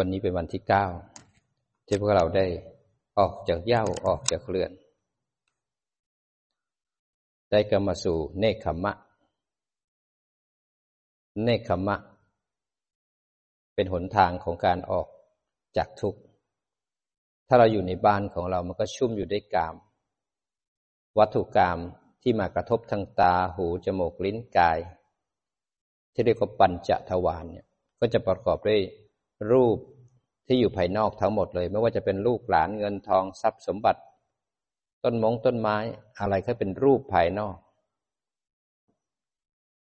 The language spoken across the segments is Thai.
วันนี้เป็นวันที่เก้าที่พวกเราได้ออกจากเย่าออกจากเรือน ได้กลับมาสู่เนคขมะ เนคขมะ เป็นหนทางของการออกจากทุกข์ ถ้าเราอยู่ในบ้านของเรามันก็ชุ่มอยู่ด้วยกาม วัตถุกรรมที่มากระทบทางตาหูจมูกลิ้นกาย ที่เรียกว่าปัญจทวารเนี่ยก็จะประกอบด้วย รูปที่อยู่ภายนอกทั้งหมดเลย ไม่ว่าจะเป็นลูกหลานเงินทองทรัพย์สมบัติ ต้นมงต้นไม้อะไรก็เป็นรูปภายนอก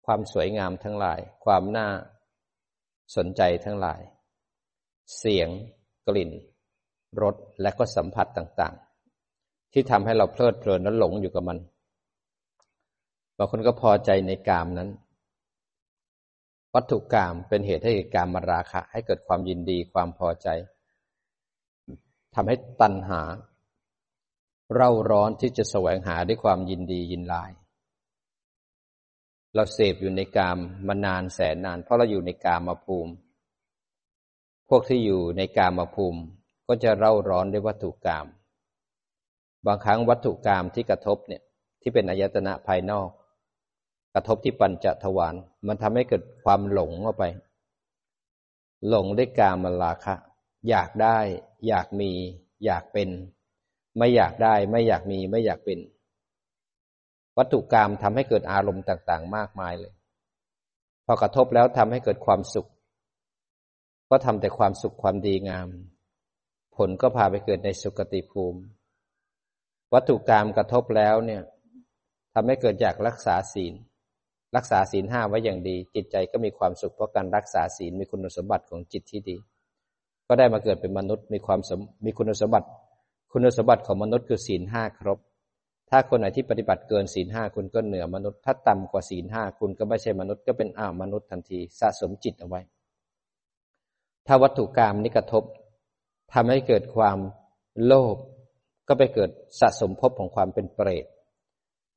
ความสวยงามทั้งหลาย ความน่าสนใจทั้งหลาย เสียง กลิ่นรสและก็สัมผัสต่างๆ ที่ทำให้เราเพลิดเพลินและหลงอยู่กับมันบางคนก็พอใจในกามนั้น วัตถุกรรมเป็นเหตุให้เกิดการมาราคะ ให้เกิดความยินดีความพอใจทำให้ตัณหา เร่าร้อนที่จะแสวงหาด้วยความยินดียินลาย เราเสพอยู่ในกามมานานแสนนาน เพราะเราอยู่ในกามมาภูมิ พวกที่อยู่ในกามมาภูมิ ก็จะเร่าร้อนด้วยวัตถุกรรมบางครั้งวัตถุกรรมที่กระทบเนี่ยที่เป็นอายตนะภายนอก กระทบที่ปัญจทวารมันทำให้เกิดความหลงเข้าไป หลงด้วยกามลาคะ อยากได้ อยากมี อยากเป็น ไม่อยากได้ ไม่อยากมี ไม่อยากเป็น วัตถุกรรมทำให้เกิดอารมณ์ต่าง ๆ มากมายเลย พอกระทบแล้วทำให้เกิดความสุข ก็ทำแต่ความสุขความดีงาม ผลก็พาไปเกิดในสุคติภูมิ วัตถุกรรมกระทบแล้วเนี่ยทำให้เกิดอยากรักษาศีล รักษาศีลห้าไว้อย่างดี จิตใจก็มีความสุขเพราะการรักษาศีลมีคุณสมบัติของจิตที่ดี ก็ได้มาเกิดเป็นมนุษย์มีความมีคุณสมบัติ คุณสมบัติของมนุษย์คือศีลห้าครบ ถ้าคนไหนที่ปฏิบัติเกินศีลห้าคุณก็เหนือมนุษย์ ถ้าต่ำกว่าศีลห้าคุณก็ไม่ใช่มนุษย์ก็เป็นอ้ามนุษย์ทันทีสะสมจิตเอาไว้ ถ้าวัตถุกรรมนี้กระทบทำให้เกิดความโลภก็ไปเกิดสะสมภพของความเป็นเปรต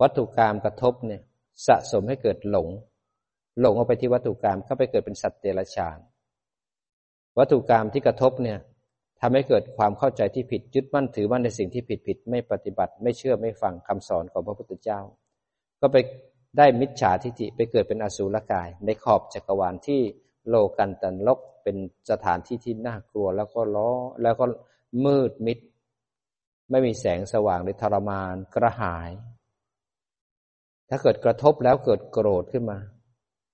วัตถุกรรมกระทบเนี่ย สะสมให้เกิดหลง หลงออกไปที่วัตถุกรรมเข้าไปเกิดเป็นสัตว์เดรัจฉาน วัตถุกรรมที่กระทบเนี่ยทำให้เกิดความเข้าใจที่ผิดยึดมั่นถือมั่นในสิ่งที่ผิดผิดไม่ปฏิบัติ ไม่เชื่อไม่ฟังคำสอนของพระพุทธเจ้า ก็ไปได้มิจฉาทิฏฐิไปเกิดเป็นอสูรกาย ในขอบจักรวาลที่โลกันตันลกเป็นสถานที่ที่น่ากลัว แล้วก็ล้อแล้วก็มืดมิด ไม่มีแสงสว่างเลยทรมานกระหาย ถ้าเกิดกระทบแล้วเกิดโกรธขึ้นมา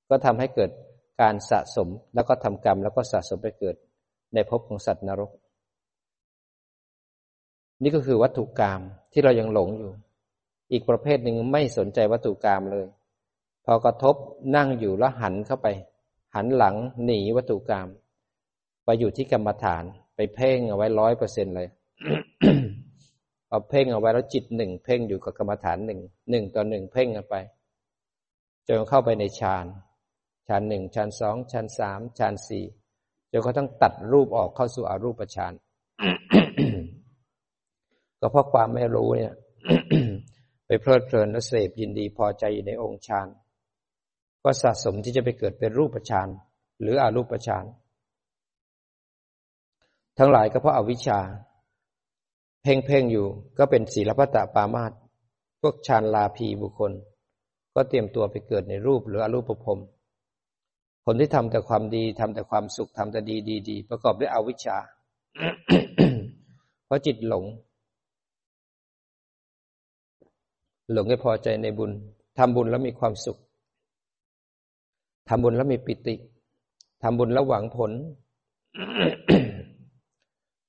ก็ทำให้เกิดการสะสมแล้วก็ทำกรรมแล้วก็สะสมไปเกิดในภพของสัตว์นรก นี่ก็คือวัตถุกรรมที่เรายังหลงอยู่ อีกประเภทหนึ่งไม่สนใจวัตถุกรรมเลย พอกระทบนั่งอยู่แล้วหันเข้าไป หันหลังหนีวัตถุกรรมไปอยู่ที่กรรมฐานไปเพ่งเอาไว้ร้อยเปอร์เซ็นเลย เอาเพ่งเอาไว้แล้วจิตหนึ่งเพ่งอยู่กับกรรมฐานหนึ่งหนึ่งต่อหนึ่งเพ่งกันไปจนเข้าไปในฌานฌานหนึ่งฌานสองฌานสามฌานสี่จนเขาต้องตัดรูปออกเข้าสู่อรูปฌานก็เพราะความไม่รู้เนี่ย ไปเพลิดเพลินและเสพยินดีพอใจอยู่ในองค์ฌานก็สะสมที่จะไปเกิดเป็นรูปฌานหรืออรูปฌานทั้งหลายก็เพราะอาวิชชา เพ่งเพ่งอยู่ ก็เป็นศีลพัตตปามาตพวกฌานลาภีบุคคล ก็เตรียมตัวไปเกิดในรูปหรืออรูปภพคนที่ทำแต่ความดีทำแต่ความสุขทำแต่ดีดีดีประกอบด้วยอวิชชา เพราะจิตหลง หลงให้พอใจในบุญทำบุญแล้วมีความสุขทำบุญแล้วมีปิติทำบุญแล้วหวังผล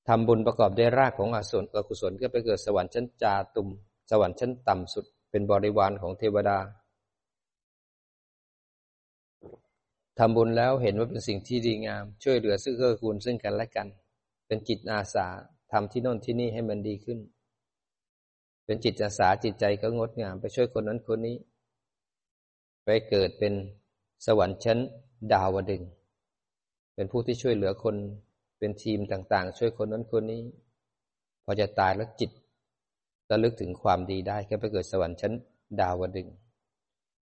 ทำบุญประกอบด้วยรากของอสุอกุศลก็ไปเกิดสวรรค์ชั้นจาตุม สวรรค์ชั้นต่ำสุด เป็นบริวารของเทวดาทำบุญแล้วเห็นว่าเป็นสิ่งที่ดีงาม ช่วยเหลือซึ่งเกื้อกูลซึ่งกันและกัน เป็นจิตอาสาทำที่โน่นที่นี่ให้มันดีขึ้น เป็นจิตอาสาจิตใจก็งดงาม ไปช่วยคนนั้นคนนี้ ไปเกิดเป็นสวรรค์ชั้นดาวดึง เป็นผู้ที่ช่วยเหลือคน เป็นทีมต่างๆ ช่วยคนนั้นคนนี้ พอจะตายแล้วจิตระลึกถึงความดีได้ก็ไปเกิดสวรรค์ชั้นดาวดึง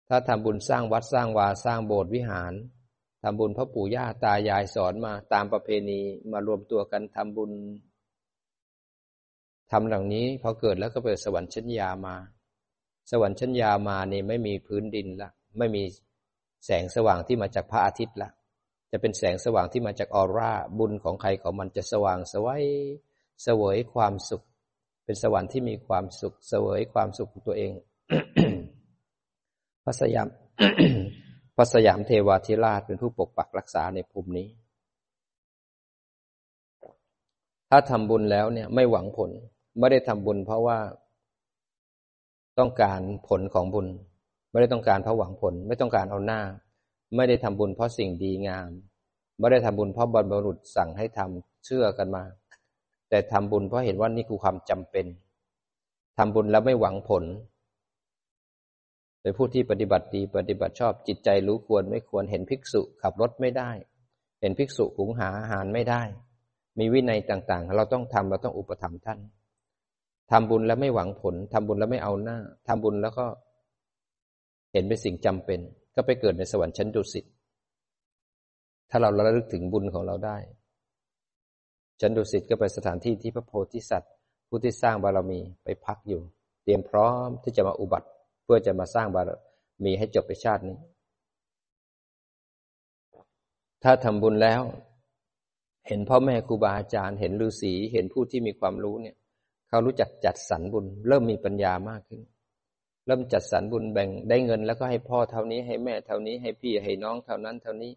ถ้าทำบุญสร้างวัดสร้างวาสร้างโบสถ์วิหารทำบุญพ่อปู่ย่าตายายสอนมาตามประเพณีมารวมตัวกันทำบุญทำเหล่านี้พอเกิดแล้วก็เปิดสวรรค์ชั้นยามา สวรรค์ชั้นยามานี่ไม่มีพื้นดินละไม่มีแสงสว่างที่มาจากพระอาทิตย์ละ จะเป็นแสงสว่างที่มาจากออร่าบุญของใครของมันจะสว่างสวัยเสวยความสุข เป็นสวรรค์ที่มีความสุข เสวยความสุขของตัวเองพระสยามพระสยามเทวาธิราชเป็นผู้ปกปักรักษาในภูมินี้ ถ้าทำบุญแล้วเนี่ยไม่หวังผล ไม่ได้ทำบุญเพราะว่าต้องการผลของบุญ ไม่ได้ต้องการเพราะหวังผล ไม่ต้องการเอาหน้า ไม่ได้ทำบุญเพราะสิ่งดีงาม ไม่ได้ทำบุญเพราะบรรพบุรุษสั่งให้ทำเชื่อกันมา แต่ทำบุญเพราะเห็นว่านี่คือความจำเป็นทำบุญแล้วไม่หวังผล เป็นผู้ที่ปฏิบัติดีปฏิบัติชอบจิตใจรู้ควรไม่ควรเห็นภิกษุขับรถไม่ได้ เห็นภิกษุหุงหาอาหารไม่ได้ มีวินัยต่างๆ เราต้องทำเราต้องอุปถัมภ์ท่านทำบุญแล้วไม่หวังผลทำบุญแล้วไม่เอาหน้าทำบุญแล้วก็เห็นเป็นสิ่งจำเป็น ก็ไปเกิดในสวรรค์ชั้นดุสิตถ้าเราระลึกถึงบุญของเราได้ ชั้นดุสิตก็เป็นสถานที่ที่พระโพธิสัตว์ ผู้ที่สร้างบารมีไปพักอยู่ เตรียมพร้อมที่จะมาอุบัติ เพื่อจะมาสร้างบารมีให้จบไปชาตินี้ ถ้าทำบุญแล้ว เห็นพ่อแม่ครูบาอาจารย์ เห็นฤาษีเห็นผู้ที่มีความรู้เนี่ย เขารู้จักจัดสรรบุญ เริ่มมีปัญญามากขึ้น เริ่มจัดสรรบุญแบ่งได้เงิน แล้วก็ให้พ่อเท่านี้ให้แม่เท่านี้ให้พี่ให้น้องเท่านั้นเท่านี้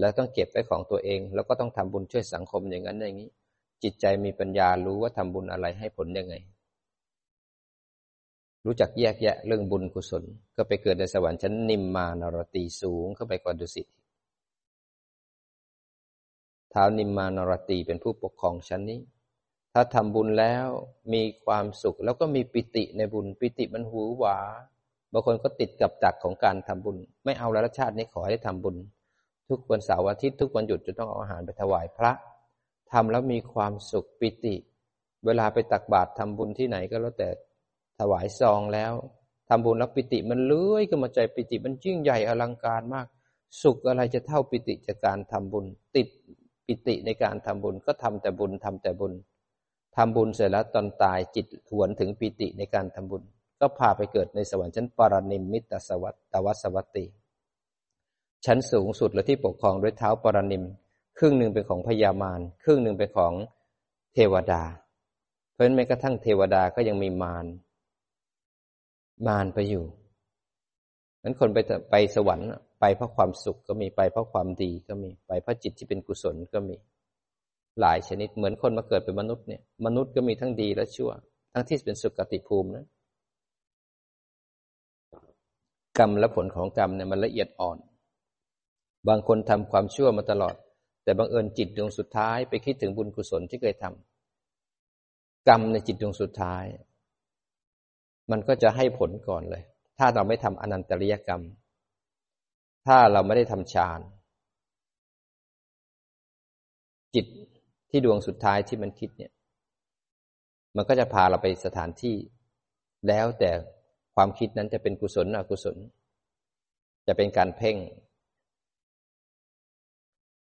แล้วต้องเก็บไว้ของตัวเอง แล้วก็ต้องทำบุญช่วยสังคมอย่างนั้นอย่างนี้ จิตใจมีปัญญารู้ว่าทำบุญอะไรให้ผลยังไง รู้จักแยกแยะเรื่องบุญกุศล ก็ไปเกิดในสวรรค์ชั้นนิมมานรตีสูงเข้าไปกว่าดุสิตท้าวนิมมานรตีเป็นผู้ปกครองชั้นนี้ ถ้าทำบุญแล้วมีความสุขแล้วก็มีปิติในบุญ ปิติมันหูหวาบางคนก็ติดกับจักของการทำบุญ ไม่เอาแล้วชาตินี้ขอให้ทำบุญ ทุกวันเสาร์อาทิตย์ทุกวันหยุดจะต้องเอาอาหารไปถวายพระทำแล้วมีความสุขปิติ เวลาไปตักบาตรทำบุญที่ไหนก็แล้วแต่ถวายซองแล้วทำบุญแล้วปิติมันเลื้อยขึ้นมาใจปิติมันยิ่งใหญ่อลังการมาก สุขอะไรจะเท่าปิติจากการทำบุญ ติดปิติในการทำบุญก็ทำแต่บุญทำแต่บุญ ทำบุญเสร็จแล้วตอนตายจิตหวนถึงปิติในการทำบุญ ก็พาไปเกิดในสวรรค์ชั้นปารณิมมิตสวัสตวัสวัตติ ชั้นสูงสุดและที่ปกครองด้วยเท้าปารณิม ครึ่งหนึ่งเป็นของพญามารครึ่งหนึ่งเป็นของเทวดา เพราะฉะนั้นแม้กระทั่งเทวดาก็ยังมีมารมานไปอยู่นั้นคนไปไปสวรรค์ไปเพราะความสุขก็มีไปเพราะความดีก็มีไปเพราะจิตที่เป็นกุศลก็มี หลายชนิดเหมือนคนมาเกิดเป็นมนุษย์เนี่ย มนุษย์ก็มีทั้งดีและชั่ว ทั้งที่เป็นสุขติภูมินะกรรมและผลของกรรมเนี่ยมันละเอียดอ่อน บางคนทำความชั่วมาตลอด แต่บังเอิญจิตดวงสุดท้ายไปคิดถึงบุญกุศลที่เคยทำกรรมในจิตดวงสุดท้าย มันก็จะให้ผลก่อนเลย ถ้าเราไม่ทำอนันตริยกรรม ถ้าเราไม่ได้ทำฌานจิต ที่ดวงสุดท้ายที่มันคิดเนี่ย มันก็จะพาเราไปสถานที่ แล้วแต่ความคิดนั้นจะเป็นกุศลอกุศล จะเป็นการเพ่ง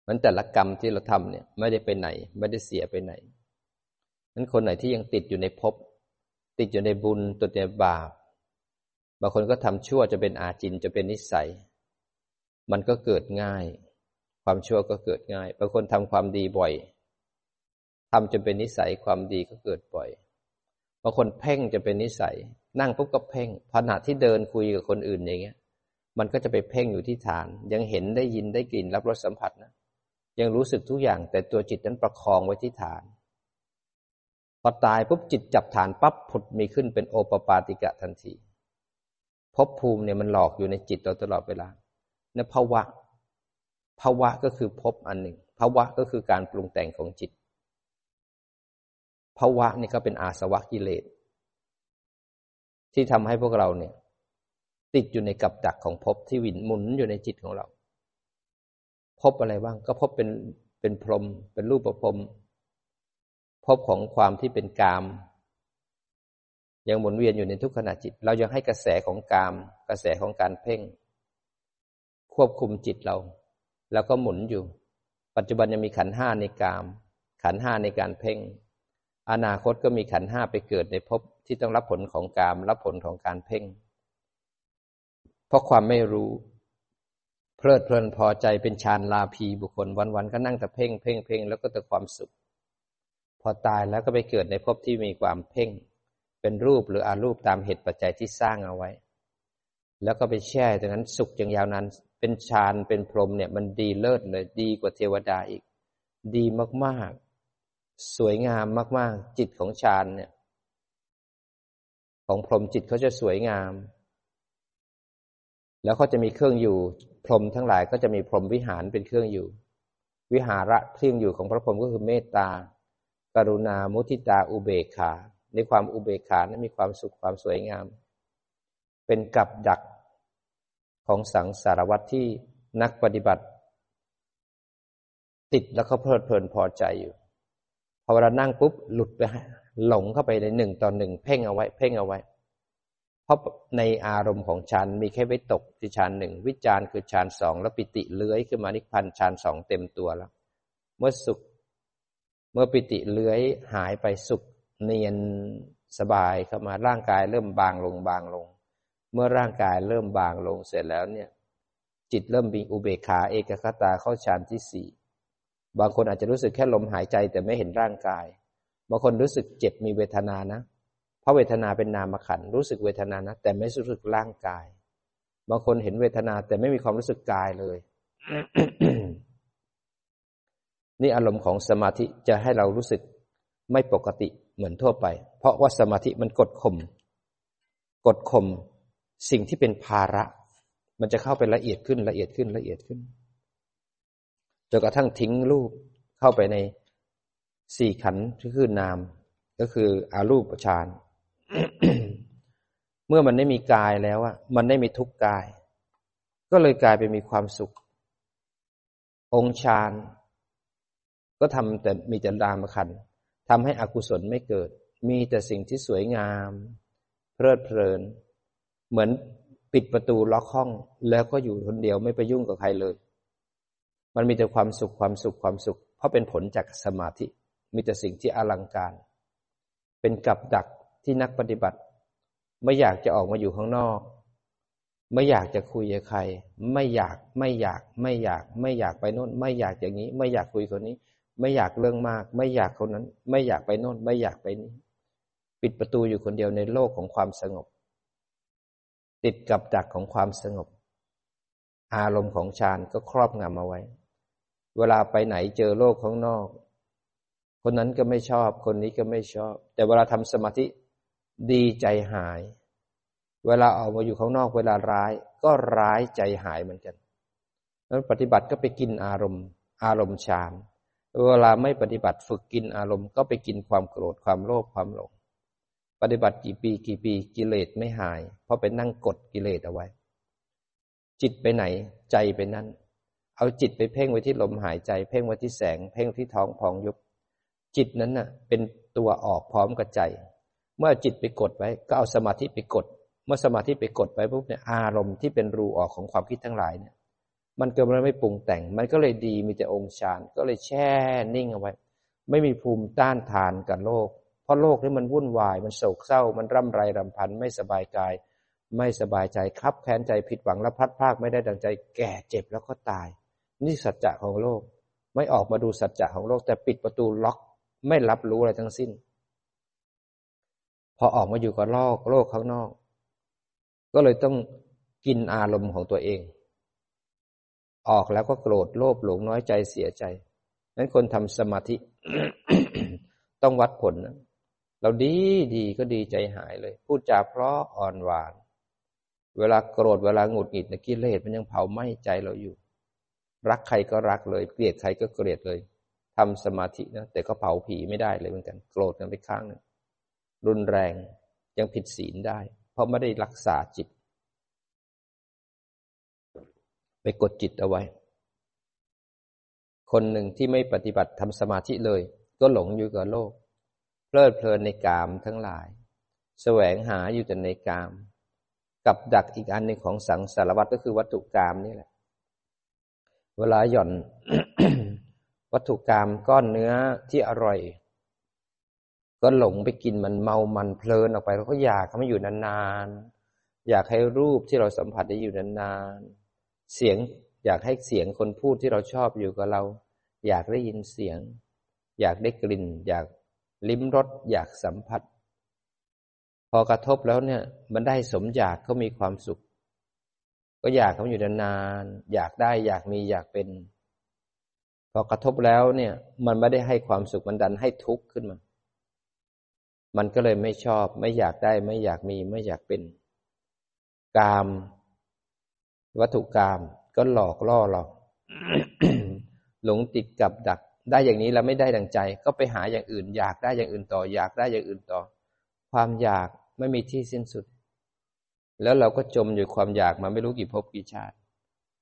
มันแต่ละกรรมที่เราทำเนี่ย ไม่ได้ไปไหน ไม่ได้เสียไปไหนนั้นคนไหนที่ยังติดอยู่ในภพติดอยู่ในบุญตัวในบาปบางคนก็ทำชั่วจะเป็นอาจินจะเป็นนิสัย มันก็เกิดง่าย ความชั่วก็เกิดง่ายบางคนทำความดีบ่อย ทำจนเป็นนิสัยความดีก็เกิดบ่อยบางคนเพ่งจะเป็นนิสัย นั่งปุ๊บก็เพ่งขณะที่เดินคุยกับคนอื่นอย่างเงี้ย มันก็จะไปเพ่งอยู่ที่ฐาน ยังเห็นได้ยินได้กลิ่นรับรสสัมผัสนะยังรู้สึกทุกอย่างแต่ตัวจิตนั้นประคองไว้ที่ฐานพอตายปุ๊บจิตจับฐานปั๊บผุดมีขึ้นเป็นโอปปาติกะทันทีภพภูมิเนี่ยมันหลอกอยู่ในจิตเราตลอดเวลาในภาวะภาวะก็คือภพอันหนึ่งภาวะก็คือการปรุงแต่งของจิต ภาวะนี่ก็เป็นอาสวะกิเลส ที่ทำให้พวกเราเนี่ย ติดอยู่ในกับดักของภพที่วินหมุนอยู่ในจิตของเราภพอะไรบ้างก็ภพเป็นเป็นพรหมเป็นรูปประพรมพบของความที่เป็นกาม ยังหมุนเวียนอยู่ในทุกขณะจิต เรายังให้กระแสของกาม กระแสของการเพ่ง ควบคุมจิตเรา แล้วก็หมุนอยู่ ปัจจุบันยังมีขันห้าในกาม ขันห้าในการเพ่ง อนาคตก็มีขันห้าไปเกิดในภพที่ต้องรับผลของกามรับผลของการเพ่ง เพราะความไม่รู้ เพลิดเพลินพอใจเป็นฌานลาภีบุคคลวันๆก็นั่งแต่เพ่งเพ่งเพ่งแล้วก็แต่ความสุข พอตายแล้วก็ไปเกิดในภพที่มีความเพ่ง เป็นรูปหรืออารูปตามเหตุปัจจัยที่สร้างเอาไว้ แล้วก็ไปแช่ตรงนั้นสุขอย่างยาวนานเป็นฌานเป็นพรหมเนี่ยมันดีเลิศเลยดีกว่าเทวดาอีก ดีมากๆ สวยงามมาก ๆ จิตของฌานเนี่ย ของพรหมจิตเขาจะสวยงาม แล้วเขาจะมีเครื่องอยู่ พรหมทั้งหลายก็จะมีพรหมวิหารเป็นเครื่องอยู่ วิหาระเครื่องอยู่ของพระพรหมก็คือเมตตา กรุณา มุทิตา อุเบกขา ในความอุเบกขานั้นมีความสุขความสวยงาม เป็นกับดักของสังสารวัตที่นักปฏิบัติ ติดแล้วก็เพลิดเพลินพอใจอยู่ เวลานั่งปุ๊บหลุดไปหลงเข้าไปในหนึ่งต่อหนึ่งเพ่งเอาไว้ เพ่งเอาไว้ เพราะในอารมณ์ของฌานมีแค่ไว้ตกที่ฌานหนึ่งวิจารคือฌานสองแล้วปิติเลื้อยขึ้นมานิพพันฌานสองเต็มตัวแล้ว เมื่อสุข เมื่อปิติเลื้อยหายไปสุขเนียนสบายเข้ามาร่างกายเริ่มบางลงบางลง เมื่อร่างกายเริ่มบางลงเสร็จแล้วเนี่ย จิตเริ่มมีอุเบกขาเอกคตาเข้าฌานที่สี่ บางคนอาจจะรู้สึกแค่ลมหายใจแต่ไม่เห็นร่างกาย บางคนรู้สึกเจ็บมีเวทนานะ เพราะเวทนาเป็นนามขันรู้สึกเวทนานะ แต่ไม่รู้สึกร่างกาย บางคนเห็นเวทนาแต่ไม่มีความรู้สึกกายเลย นี่อารมณ์ของสมาธิจะให้เรารู้สึกไม่ปกติเหมือนทั่วไป เพราะว่าสมาธิมันกดข่มกดข่มสิ่งที่เป็นภาระ มันจะเข้าไปละเอียดขึ้นละเอียดขึ้นละเอียดขึ้น จนกระทั่งทิ้งรูปเข้าไปในสี่ขันที่คือนาม ก็คืออารูปฌานเมื่อมันไม่มีกายแล้วอะมันได้มีทุกกาย ก็เลยกลายไปมีความสุข องค์ฌานก็ทำแต่มีแต่ดามขันทำให้อกุศลไม่เกิด มีแต่สิ่งที่สวยงาม เพลิดเพลิน เหมือนปิดประตูล็อกห้อง แล้วก็อยู่คนเดียวไม่ไปยุ่งกับใครเลย มันมีแต่ความสุขความสุขความสุข เพราะเป็นผลจากสมาธิ มีแต่สิ่งที่อลังการ เป็นกับดักที่นักปฏิบัติ ไม่อยากจะออกมาอยู่ข้างนอก ไม่อยากจะคุยกับใคร ไม่อยากไม่อยากไม่อยาก ไม่อยากไปโน่น ไม่อยากอย่างนี้ ไม่อยากคุยคนนี้ ไม่อยากเรื่องมาก ไม่อยากคนนั้น ไม่อยากไปโน่น ไม่อยากไปนี้ ปิดประตูอยู่คนเดียวในโลกของความสงบ ติดกับดักของความสงบ อารมณ์ของฌานก็ครอบงำเอาไว้ เวลาไปไหนเจอโลกข้างนอก คนนั้นก็ไม่ชอบ คนนี้ก็ไม่ชอบ แต่เวลาทำสมาธิดีใจหาย เวลาออกมาอยู่ข้างนอก เวลาร้าย ก็ร้ายใจหายเหมือนกันแล้วปฏิบัติก็ไปกินอารมณ์ อารมณ์ฌานเวลาไม่ปฏิบัติฝึกกินอารมณ์ก็ไปกินความโกรธความโลภความหลง ปฏิบัติกี่ปีกี่ปีกิเลสไม่หาย เพราะไปนั่งกดกิเลสเอาไว้ จิตไปไหนใจไปนั่น เอาจิตไปเพ่งไว้ที่ลมหายใจ เพ่งไว้ที่แสง เพ่งที่ท้องพองยุบ จิตนั้นน่ะ เป็นตัวออกพร้อมกับใจ เมื่อจิตไปกดไว้ ก็เอาสมาธิไปกด เมื่อสมาธิไปกดไว้ปุ๊บเนี่ยอารมณ์ที่เป็นรูออกของความคิดทั้งหลายเนี่ยมันเกิดมาไม่ปรุงแต่ง มันก็เลยดีมีแต่องค์ฌานก็เลยแช่นิ่งเอาไว้ ไม่มีภูมิต้านทานกับโลกราะโลกนี้มันวุ่นวาย มันโศกเศร้า มันร่ำไรรำพัน ไม่สบายกาย ไม่สบายใจคับแค้นใจผิดหวังและพัดพากไม่ได้ดังใจ แก่เจ็บแล้วก็ตาย นี่สัจจะของโลก ไม่ออกมาดูสัจจะของโลก แต่ปิดประตูล็อกไม่รับรู้อะไรทั้งสิ้น พอออกมาอยู่กับโลกโลกข้างนอก ก็เลยต้องกินอารมณ์ของตัวเอง ออกแล้วก็โกรธโลภหลงน้อยใจเสียใจนั้นคนทำสมาธิ ต้องวัดผลนะเราดีดีก็ดีใจหายเลย พูดจาเพราะอ่อนหวาน เวลาโกรธเวลาหงุดหงิดนะกิเลสมันยังเผาไหม้ใจเราอยู่ รักใครก็รักเลย เกลียดใครก็เกลียดเลยทำสมาธินะแต่ก็เผาผีไม่ได้เลยเหมือนกัน โกรธกันไปข้างนึงรุนแรงยังผิดศีลได้ เพราะไม่ได้รักษาจิต ไปกดจิตเอาไว้ คนหนึ่งที่ไม่ปฏิบัติทำสมาธิเลย ก็หลงอยู่กับโลก เพลิดเพลินในกามทั้งหลาย แสวงหาอยู่แต่ในกาม กับดักอีกอันหนึ่งของสังสารวัตก็คือวัตถุกามนี่แหละ เวลาหย่อนวัตถุกรรมก้อนเนื้อที่อร่อย ก็หลงไปกินมันเมามันเพลินออกไปแล้วก็อยากให้มันอยู่นานๆอยากให้รูปที่เราสัมผัสได้อยู่นานๆเสียงอยากให้เสียงคนพูดที่เราชอบอยู่กับเรา อยากได้ยินเสียง อยากได้กลิ่น อยากลิ้มรสอยากสัมผัส พอกระทบแล้วเนี่ย มันได้สมอยากเขามีความสุข ก็อยากเขาอยู่นานๆอยากได้อยากมีอยากเป็น พอกระทบแล้วเนี่ย มันไม่ได้ให้ความสุขมันดันให้ทุกข์ขึ้นมา มันก็เลยไม่ชอบ ไม่อยากได้ไม่อยากมีไม่อยากเป็น กาม วัตถุกามก็หลอกล่อเราหลงติดกับดักได้อย่างนี้แล้วไม่ได้ดังใจ ก็ไปหาอย่างอื่น อยากได้อย่างอื่นต่อ อยากได้อย่างอื่นต่อ ความอยากไม่มีที่สิ้นสุด แล้วเราก็จมอยู่ความอยากมาไม่รู้กี่ภพกี่ชาติ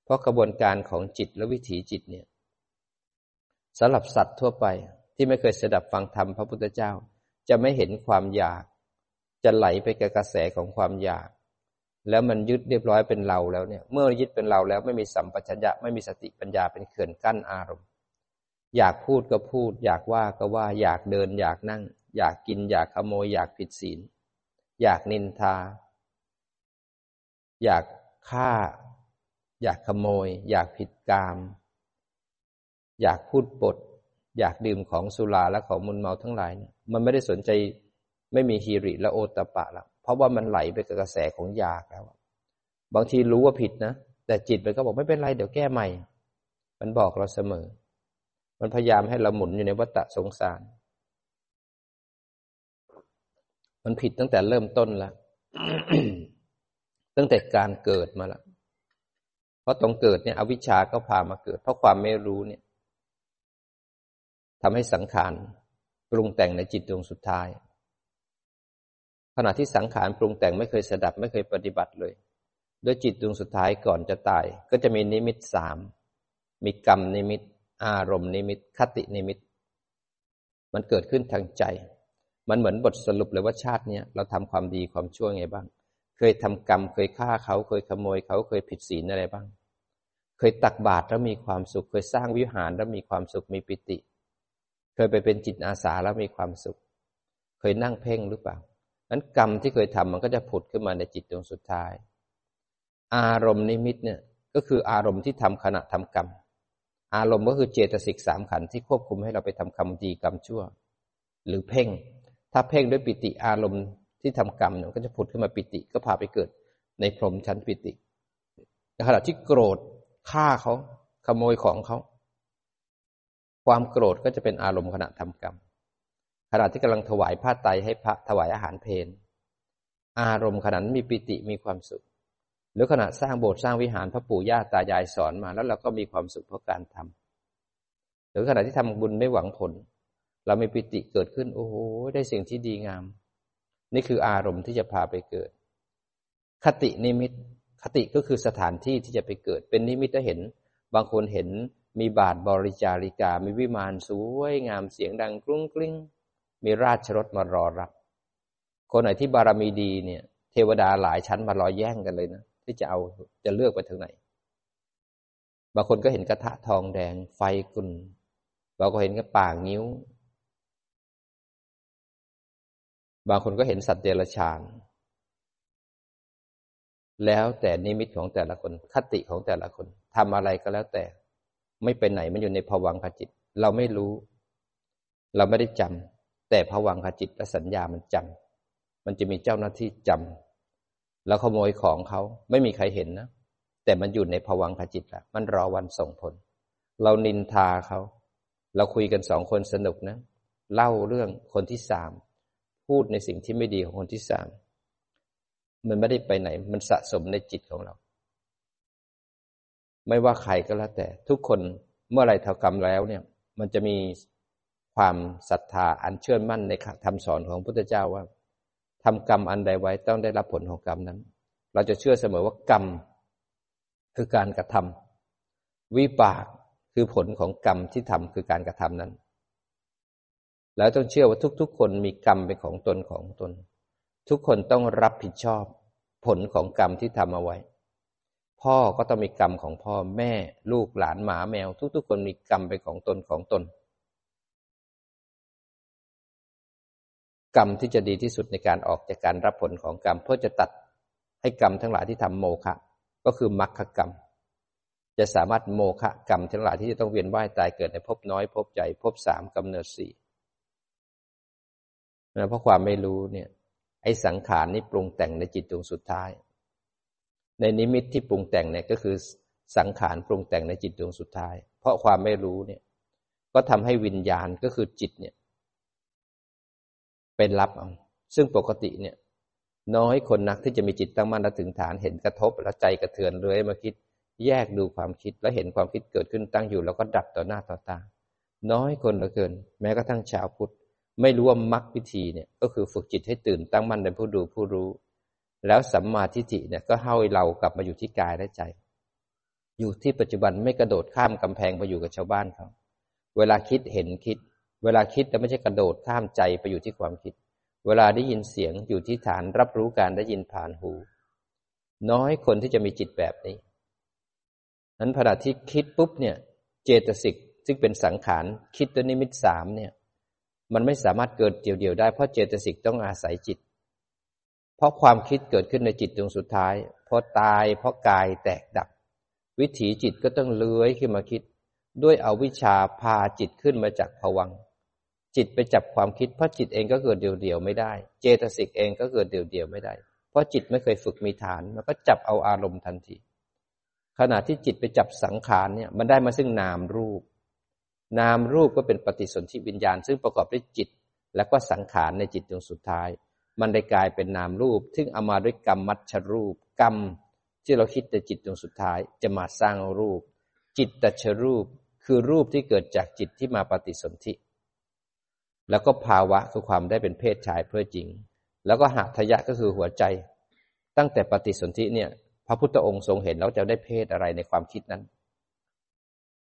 เพราะกระบวนการของจิตและวิถีจิตเนี่ยสำหรับสัตว์ทั่วไปที่ไม่เคยสดับฟังธรรมพระพุทธเจ้า จะไม่เห็นความอยาก จะไหลไปกับกระแสของความอยาก แล้วมันยึดเรียบร้อยเป็นเราแล้วเนี่ย เมื่อยึดเป็นเราแล้วไม่มีสัมปชัญญะไม่มีสติปัญญาเป็นเขื่อนกั้นอารมณ์ อยากพูดก็พูด อยากว่าก็ว่าอยากเดิน อยากนั่ง อยากกิน อยากขโมย อยากผิดศีล อยากนินทา อยากฆ่า อยากขโมย อยากผิดกาม อยากพูดปด อยากดื่มของสุราและของมุนเมาทั้งหลายเนี่ยมันไม่ได้สนใจไม่มีฮีริและโอตปะแล้วราะว่ามันไหลไปกับกระแสของอยากแล้ว บางทีรู้ว่าผิดนะ แต่จิตมันก็บอกไม่เป็นไรเดี๋ยวแก้ใหม่ มันบอกเราเสมอ มันพยายามให้เราหมุนอยู่ในวัฏสงสาร มันผิดตั้งแต่เริ่มต้นแล้ว ตั้งแต่การเกิดมาแล้วเพราะตรงเกิดเนี่ย อวิชชาก็พามาเกิด เพราะความไม่รู้เนี่ยทำให้สังขารปรุงแต่งในจิตดวงสุดท้าย ขณะที่สังขารปรุงแต่งไม่เคยสดับไม่เคยปฏิบัติเลยด้วยจิตดวงสุดท้ายก่อนจะตาย ก็จะมีนิมิตสามมีกรรมนิมิต อารมณ์นิมิต คตินิมิต มันเกิดขึ้นทางใจ มันเหมือนบทสรุปเลยว่าชาติเนี้ยเราทำความดีความชั่วไงบ้าง เคยทำกรรม เคยฆ่าเขา เคยขโมยเขาเคยผิดศีลอะไรบ้าง เคยตักบาตรแล้วมีความสุข เคยสร้างวิหารแล้วมีความสุขมีปิติ เคยไปเป็นจิตอาสาแล้วมีความสุข เคยนั่งเพ่งหรือเปล่านั้นกรรมที่เคยทำมันก็จะผุดขึ้นมาในจิตดวงสุดท้าย อารมณ์นิมิตเนี่ยก็คืออารมณ์ที่ทำขณะทำกรรม อารมณ์ก็คือเจตสิกสามขันที่ควบคุมให้เราไปทำกรรมดีกรรมชั่ว หรือเพ่ง ถ้าเพ่งด้วยปิติอารมณ์ ที่ทำกรรมเนี่ยก็จะผุดขึ้นมาปิติ ก็พาไปเกิดในพรหมชั้นปิติในขณะที่โกรธฆ่าเขาขโมยของเขา ความโกรธก็จะเป็นอารมณ์ขณะทำกรรม ขณะที่กำลังถวายผ้าไตให้พระถวายอาหารเพนอารมณ์ขณะนั้นมีปิติมีความสุข หรือขณะสร้างโบสถ์สร้างวิหารพระปู่ย่าตายายสอนมา แล้วเราก็มีความสุขเพราะการทำหรือขณะที่ทำบุญไม่หวังผล เรามีปิติเกิดขึ้น โอ้โหได้สิ่งที่ดีงาม นี่คืออารมณ์ที่จะพาไปเกิด คตินิมิต คติก็คือสถานที่ที่จะไปเกิด เป็นนิมิตจะเห็น บางคนเห็นมีบาทบริจาริกา มีวิมานสวยงามเสียงดังกรุ้งกลิ้ง มีราชรถมารอรับ คนไหนที่บารมีดีเนี่ย เทวดาหลายชั้นมารอแย่งกันเลยนะ ที่จะเอาจะเลือกไปทางไหน บางคนก็เห็นกระทะทองแดงไฟกุนบางคนเห็นกระป่างนิ้ว บางคนก็เห็นสัตว์เดรัจฉาน แล้วแต่นิมิตของแต่ละคน คติของแต่ละคนทำอะไรก็แล้วแต่ ไม่ไปไหนมันอยู่ในภวังคจิต เราไม่รู้ เราไม่ได้จำแต่ผวังขจิตและสัญญามันจำมันจะมีเจ้าหน้าที่จำแล้วขโมยของเขาไม่มีใครเห็นนะ แต่มันอยู่ในผวังขจิตแหละมันรอวันส่งผล เรานินทาเขา เราคุยกันสองคนสนุกนะ เล่าเรื่องคนที่สาม พูดในสิ่งที่ไม่ดีของคนที่สามมันไม่ได้ไปไหน มันสะสมในจิตของเรา ไม่ว่าใครก็แล้วแต่ ทุกคนเมื่อไรเท่ากรรมแล้วเนี่ย มันจะมีความศรัทธาอันเชื่อมั่นในคำสอนของพุทธเจ้าว่าทำกรรมอันใดไว้ต้องได้รับผลของกรรมนั้น เราจะเชื่อเสมอว่ากรรม คือการกระทำวิปากคือผลของกรรมที่ทำคือการกระทำนั้น แล้วต้องเชื่อว่าทุก ๆ คนมีกรรมเป็นของตนของตน ทุกคนต้องรับผิดชอบผลของกรรมที่ทำเอาไว้ พ่อก็ต้องมีกรรมของพ่อแม่ลูกหลานหมาแมว ทุก ๆ คนมีกรรมเป็นของตนของตน กรรมที่จะดีที่สุดในการออกจากการรับผลของกรรม เพื่อจะตัดให้กรรมทั้งหลายที่ทำโมฆะก็คือมรรคกรรม จะสามารถโมฆะกรรมทั้งหลายที่จะต้องเวียนว่ายตายเกิดในภพน้อยภพใหญ่ภพสามกำเนิดสี่ นะเพราะความไม่รู้เนี่ย ไอ้สังขารนี่ปรุงแต่งในจิตดวงสุดท้าย ในนิมิตที่ปรุงแต่งเนี่ยก็คือสังขารปรุงแต่งในจิตดวงสุดท้าย เพราะความไม่รู้เนี่ย ก็ทำให้วิญญาณก็คือจิตเนี่ย เป็นรับเอาซึ่งปกติเนี่ย น้อยคนนักที่จะมีจิตตั้งมั่นและถึงฐานเห็นกระทบแล้วใจกระเทือนเลยมาคิด แยกดูความคิดแล้วเห็นความคิดเกิดขึ้นตั้งอยู่ แล้วก็ดับต่อหน้าต่อตาน้อยคนเหลือเกิน แม้กระทั่งชาวพุทธ ไม่รู้ว่ามรรควิธีเนี่ยก็คือฝึกจิตให้ตื่นตั้งมั่นเป็นผู้ดูผู้รู้ แล้วสัมมาทิฏฐิเนี่ยก็ให้เรากลับมาอยู่ที่กายและใจ อยู่ที่ปัจจุบันไม่กระโดดข้ามกำแพงไปอยู่กับชาวบ้านเขาเวลาคิดเห็นคิด เวลาคิดแต่ไม่ใช่กระโดดข้ามใจไปอยู่ที่ความคิด เวลาได้ยินเสียงอยู่ที่ฐานรับรู้การได้ยินผ่านหู น้อยคนที่จะมีจิตแบบนี้นั้นขณะที่คิดปุ๊บเนี่ย เจตสิกซึ่งเป็นสังขารคิดตัวนิมิตสามเนี่ย มันไม่สามารถเกิดเดี่ยวๆได้เพราะเจตสิกต้องอาศัยจิต เพราะความคิดเกิดขึ้นในจิตดวงสุดท้ายพอตายเพราะกายแตกดับ วิถีจิตก็ต้องเลื้อยขึ้นมาคิด ด้วยเอาวิชาพาจิตขึ้นมาจากผวัง จิตไปจับความคิดเพราะจิตเองก็เกิดเดี่ยวๆไม่ได้ เจตสิกเองก็เกิดเดี่ยวๆไม่ได้ เพราะจิตไม่เคยฝึกมีฐานมันก็จับเอาอารมณ์ทันทีขณะที่จิตไปจับสังขารเนี่ยมันได้มาซึ่งนามรูป นามรูปก็เป็นปฏิสนธิวิญญาณ ซึ่งประกอบด้วยจิต และก็สังขารในจิตดวงสุดท้าย มันได้กลายเป็นนามรูป ซึ่งเอามาด้วยกรรมมัชรูป กรรมที่เราคิดในจิตดวงสุดท้าย จะมาสร้างรูป จิตตชรูป คือรูปที่เกิดจากจิตที่มาปฏิสนธิ แล้วก็ภาวะคือความได้เป็นเพศชายเพื่อจริง แล้วก็หัตถยะก็คือหัวใจ ตั้งแต่ปฏิสนธิเนี่ย พระพุทธองค์ทรงเห็นแล้วจะได้เพศอะไรในความคิดนั้น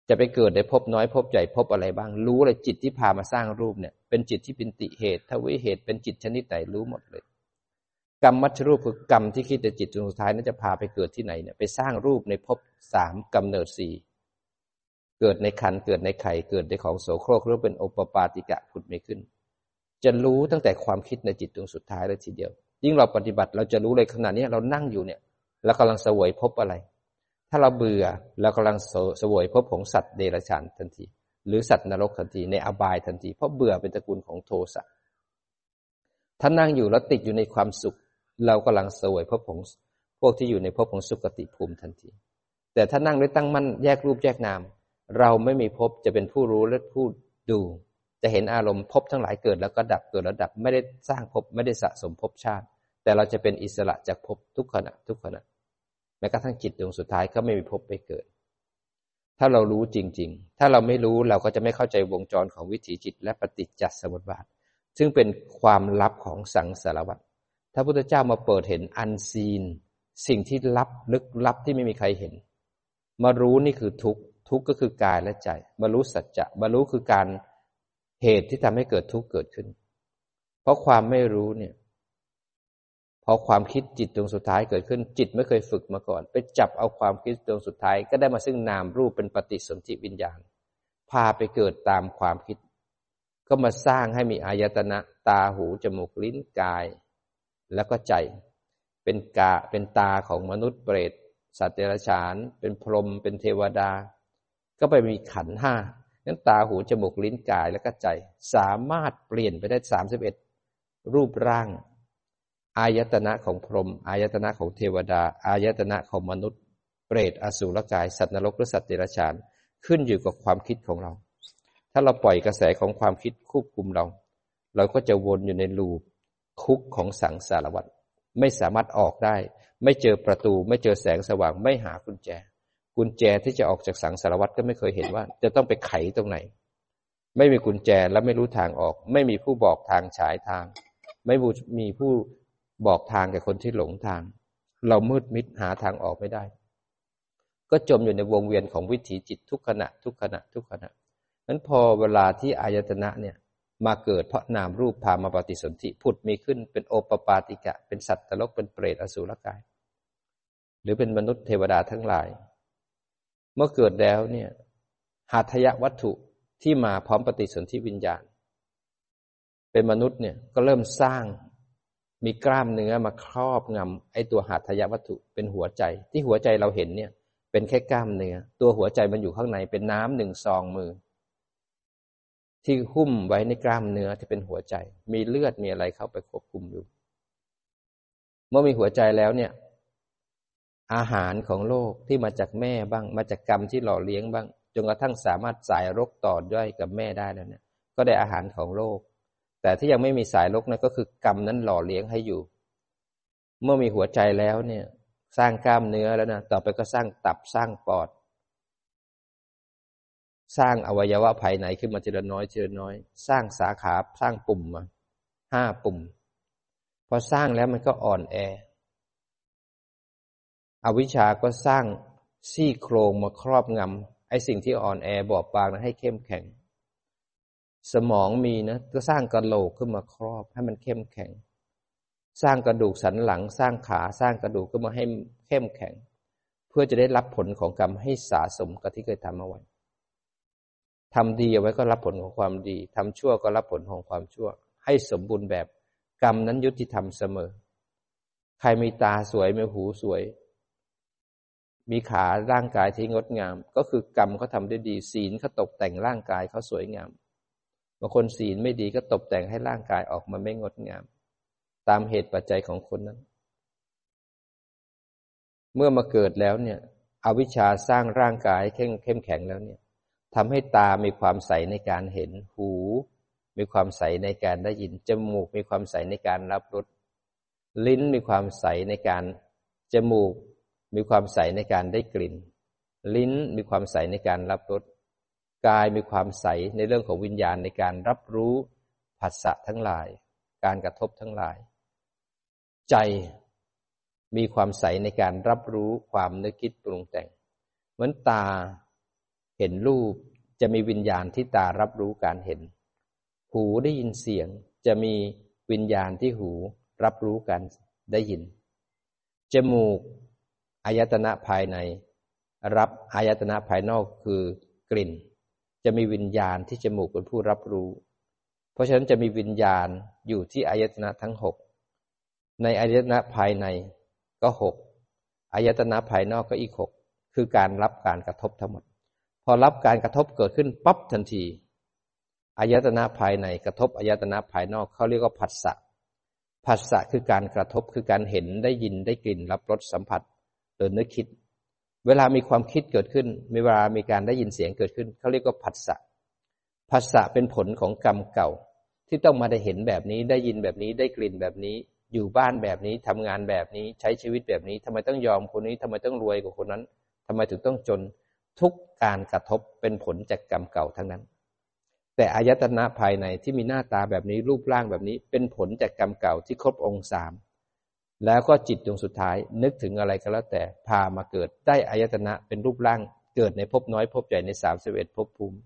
จะไปเกิดในภพน้อยภพใหญ่ภพอะไรบ้าง รู้เลยจิตที่พามาสร้างรูปเนี่ย เป็นจิตที่เป็นติเหตุทวิเหตุเป็นจิตชนิดไหนรู้หมดเลย กรรมมัชรูปคือกรรมที่คิดแต่จิตสุดท้ายนั้นจะพาไปเกิดที่ไหนเนี่ยไปสร้างรูปในภพสามกำเนิดสี่เกิดในคันเกิดในไข่เกิดในของโสโครกหรือเป็นโอปปาติกะผุดไม่ขึ้น จะรู้ตั้งแต่ความคิดในจิตดวงสุดท้ายเลยทีเดียว ยิ่งเราปฏิบัติเราจะรู้เลยขณะนี้เรานั่งอยู่เนี่ยเรากำลังเสวยพบอะไร ถ้าเราเบื่อเรากำลังสวยพบของสัตว์เดรัจฉานทันที หรือสัตว์นรกทันทีในอบายทันที เพราะเบื่อเป็นตระกูลของโทสะถ้านั่งอยู่แล้วติดอยู่ในความสุข เรากำลังสวยพบของพวกที่อยู่ในพบของสุกติภูมิทันที แต่ถ้านั่งด้วยตั้งมั่นแยกรูปแยกนาม เราไม่มีพบจะเป็นผู้รู้และผู้ดู จะเห็นอารมณ์พบทั้งหลายเกิดแล้วก็ดับเกิดแล้วดับไม่ได้สร้างพบไม่ได้สะสมพบชาติ แต่เราจะเป็นอิสระจากพบทุกขณะทุกขณะ แม้กระทั่งจิตดวงสุดท้ายก็ไม่มีพบไปเกิด ถ้าเรารู้จริง ๆ ถ้าเราไม่รู้เราก็จะไม่เข้าใจวงจรของวิถีจิตและปฏิจจสมุปบาท ซึ่งเป็นความลับของสังสารวัฏถ้าพุทธเจ้ามาเปิดเห็นอันซีน สิ่งที่ลับลึกลับที่ไม่มีใครเห็น มารู้นี่คือทุกข์ทุกข์ก็คือกายและใจมารู้สัจจะมารู้คือการเหตุที่ทำให้เกิดทุกข์เกิดขึ้น เพราะความไม่รู้เนี่ย พอความคิดจิตดวงสุดท้ายเกิดขึ้นจิตไม่เคยฝึกมาก่อน ไปจับเอาความคิดดวงสุดท้าย ก็ได้มาซึ่งนามรูปเป็นปฏิสนธิวิญญาณ พาไปเกิดตามความคิด ก็มาสร้างให้มีอายตนะตาหูจมูกลิ้นกาย แล้วก็ใจ เป็นกาเป็นตาของมนุษย์เปรตสัตว์เดรัจฉาน เป็นพรหมเป็นเทวดา ก็ไปมีขันห้านั้นตาหูจมูกลิ้นกายแล้วก็ใจ สามารถเปลี่ยนไปได้สามสิบเอ็ดรูปร่าง อายตนะของพรหมอายตนะของเทวดา อายตนะของมนุษย์ เปรตอสูรกาย สัตว์นรกหรือสัตว์เดรัจฉานขึ้นอยู่กับความคิดของเรา ถ้าเราปล่อยกระแสของความคิดควบคุมเรา เราก็จะวนอยู่ในลูปคุกของสังสารวัฏไม่สามารถออกได้ ไม่เจอประตู ไม่เจอแสงสว่าง ไม่หากุญแจ กุญแจที่จะออกจากสังสารวัฏก็ไม่เคยเห็นว่า จะต้องไปไขตรงไหน ไม่มีกุญแจและไม่รู้ทางออก ไม่มีผู้บอกทางฉายทาง ไม่มีผู้ บอกทางแก่คนที่หลงทาง เรามืดมิดหาทางออกไม่ได้ ก็จมอยู่ในวงเวียนของวิถีจิตทุกขณะ ทุกขณะ ทุกขณะนั้นพอเวลาที่อายตนะเนี่ยมาเกิดเพราะนามรูปพามาปฏิสนธิผุดมีขึ้นเป็นโอปปาติกะ เป็นสัตว์ตลกเป็นเปรตอสุรกาย หรือเป็นมนุษย์เทวดาทั้งหลาย เมื่อเกิดแล้วเนี่ยหาทยวัตถุที่มาพร้อมปฏิสนธิวิญญาณ เป็นมนุษย์เนี่ยก็เริ่มสร้าง มีกล้ามเนื้อมาครอบงำไอ้ตัวหาทยวัตถุเป็นหัวใจ ที่หัวใจเราเห็นเนี่ย เป็นแค่กล้ามเนื้อ ตัวหัวใจมันอยู่ข้างในเป็นน้ำหนึ่งซองมือ ที่หุ้มไว้ในกล้ามเนื้อที่เป็นหัวใจ มีเลือดมีอะไรเข้าไปควบคุมอยู่ เมื่อมีหัวใจแล้วเนี่ย อาหารของโลกที่มาจากแม่บ้าง มาจากกรรมที่หล่อเลี้ยงบ้างจนกระทั่งสามารถสายรกต่อย่อยกับแม่ได้แล้วเนี่ย ก็ได้อาหารของโลก แต่ที่ยังไม่มีสายรกนะก็คือกรรมนั้นหล่อเลี้ยงให้อยู่ เมื่อมีหัวใจแล้วเนี่ย สร้างกล้ามเนื้อแล้วนะต่อไปก็สร้างตับสร้างปอด สร้างอวัยวะภายในขึ้นมาทีละน้อยทีละน้อย สร้างสาขาสร้างปุ่มมาห้าปุ่ม พอสร้างแล้วมันก็อ่อนแอ อวิชาก็สร้างซี่โครงมาครอบงำไอ้สิ่งที่อ่อนแอบอบบางนะให้เข้มแข็ง สมองมีนะก็สร้างกระโหลกขึ้นมาครอบ ให้มันเข้มแข็ง สร้างกระดูกสันหลัง สร้างขาสร้างกระดูกก็มาให้เข้มแข็ง เพื่อจะได้รับผลของกรรมให้สะสมกับที่เคยทำเอาไว้ทำดีเอาไว้ก็รับผลของความดีทำชั่วก็รับผลของความชั่ว ให้สมบูรณ์แบบกรรมนั้นยุติธรรมเสมอ ใครมีตาสวยมีหูสวย มีขาร่างกายที่งดงาม ก็คือกรรมเขาทาได้ดีศีลเขาตกแต่งร่างกายเขาสวยงาม บางคนศีลไม่ดีก็ตกแต่งให้ร่างกายออกมาไม่งดงาม ตามเหตุปัจจัยของคนนั้น เมื่อมาเกิดแล้วเนี่ย อวิชชาสร้างร่างกายเข้มเข้มแข็งแล้วเนี่ยทำให้ตามีความใสในการเห็น หู มีความใสในการได้ยิน จมูกมีความใสในการรับรส ลิ้นมีความใสในการ จมูก มีความใสในการได้กลิ่น ลิ้นมีความใสในการรับรส กายมีความใสในเรื่องของวิญญาณในการรับรู้ผัสสะทั้งหลาย การกระทบทั้งหลาย ใจมีความใสในการรับรู้ความนึกคิดปรุงแต่ง เหมือนตาเห็นรูปจะมีวิญญาณที่ตารับรู้การเห็น หูได้ยินเสียง จะมีวิญญาณที่หูรับรู้การได้ยิน จมูกอายตนะภายใน รับอายตนะภายนอกคือกลิ่น จะมีวิญญาณที่จมูกเป็นผู้รับรู้ เพราะฉะนั้นจะมีวิญญาณอยู่ที่อายตนะทั้งหกในอายตนะภายในก็หกอายตนะภายนอกก็อีกหกคือการรับการกระทบทั้งหมด พอรับการกระทบเกิดขึ้นปั๊บทันทีอายตนะภายในกระทบอายตนะภายนอกเขาเรียกว่าผัสสะผัสสะคือการกระทบคือการเห็นได้ยินได้กลิ่นรับรสสัมผัสหรือนึกคิด เวลามีความคิดเกิดขึ้น มีเวลามีการได้ยินเสียงเกิดขึ้น เขาเรียกว่าผัสสะผัสสะเป็นผลของกรรมเก่า ที่ต้องมาได้เห็นแบบนี้ได้ยินแบบนี้ได้กลิ่นแบบนี้ อยู่บ้านแบบนี้ทำงานแบบนี้ใช้ชีวิตแบบนี้ทำไมต้องยอมคนนี้ทำไมต้องรวยกว่าคนนั้นทำไมถึงต้องจนทุกการกระทบเป็นผลจากกรรมเก่าทั้งนั้น แต่อายตนะภายในที่มีหน้าตาแบบนี้รูปร่างแบบนี้เป็นผลจากกรรมเก่าที่ครบองค์สาม แล้วก็จิตดวงสุดท้ายนึกถึงอะไรก็แล้วแต่พามาเกิดได้อายตนะเป็นรูปร่างเกิดในภพน้อยภพใหญ่ในสามสิบเอ็ดภพภูมิ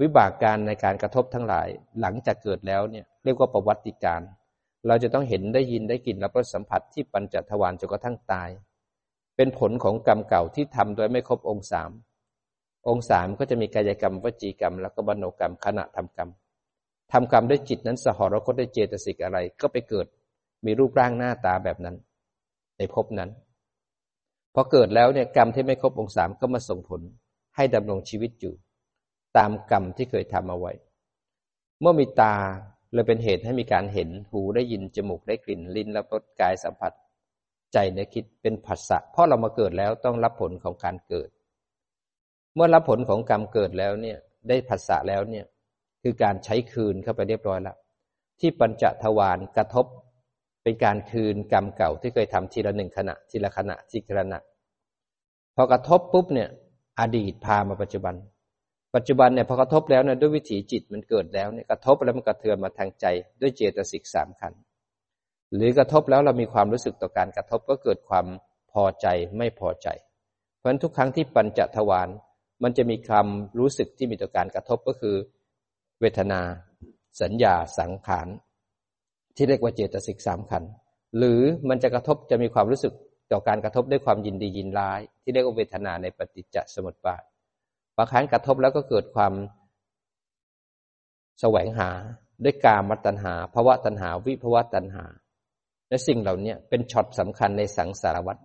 วิบากการในการกระทบทั้งหลาย หลังจากเกิดแล้วเนี่ยเรียกว่าประวัติการ เราจะต้องเห็นได้ยินได้กลิ่นและรสสัมผัสที่ปัญจทวารจนกระทั่งตาย เป็นผลของกรรมเก่าที่ทำโดยไม่ครบองค์สามองค์สามก็จะมีกายกรรมวจีกรรม แล้วก็บรรโนกรรมขณะทำกรรมทำกรรมด้วยจิตนั้นสหรคตได้เจตสิกอะไรก็ไปเกิด มีรูปร่างหน้าตาแบบนั้น ในภพนั้นพอเกิดแล้วเนี่ยกรรมที่ไม่ครบองค์สามก็มาส่งผลให้ดำรงชีวิตอยู่ ตามกรรมที่เคยทำเอาไว้ เมื่อมีตาเลยเป็นเหตุให้มีการเห็นหูได้ยินจมูกได้กลิ่นลิ้นรับรสกายสัมผัส ใจนึกคิดเป็นผัสสะเพราะเรามาเกิดแล้วต้องรับผลของการเกิด เมื่อรับผลของกรรมเกิดแล้วเนี่ยได้ผัสสะแล้วเนี่ยคือการใช้คืนเข้าไปเรียบร้อยแล้ว ที่ปัญจทวารกระทบ เป็นการคืนกรรมเก่าที่เคยทำทีละหนึ่งขณะ ทีละขณะทีละขณะพอกระทบปุ๊บเนี่ย อดีตพามาปัจจุบัน ปัจจุบันเนี่ยพอกระทบแล้วเนี่ยด้วยวิถีจิตมันเกิดแล้วเนี่ยกระทบแล้วมันกระเทือนมาทางใจด้วยเจตสิกสามขันหรือกระทบแล้วเรามีความรู้สึกต่อการกระทบก็เกิดความพอใจไม่พอใจ เพราะฉะนั้นทุกครั้งที่ปัญจทวารมันจะมีความรู้สึกที่มีต่อการกระทบก็คือ เวทนา สัญญาสังขาร ที่เรียกว่าเจตสิกสามขันหรือมันจะกระทบจะมีความรู้สึกต่อการกระทบด้วยความยินดียินร้าย ที่เรียกว่าเวทนาในปฏิจจสมุปบาทบางครั้งกระทบแล้วก็เกิดความแสวงหาด้วยกามตัณหาภาวะตัณหา วิภาวะตัณหา และสิ่งเหล่านี้เป็นช็อตสำคัญในสังสารวัฏ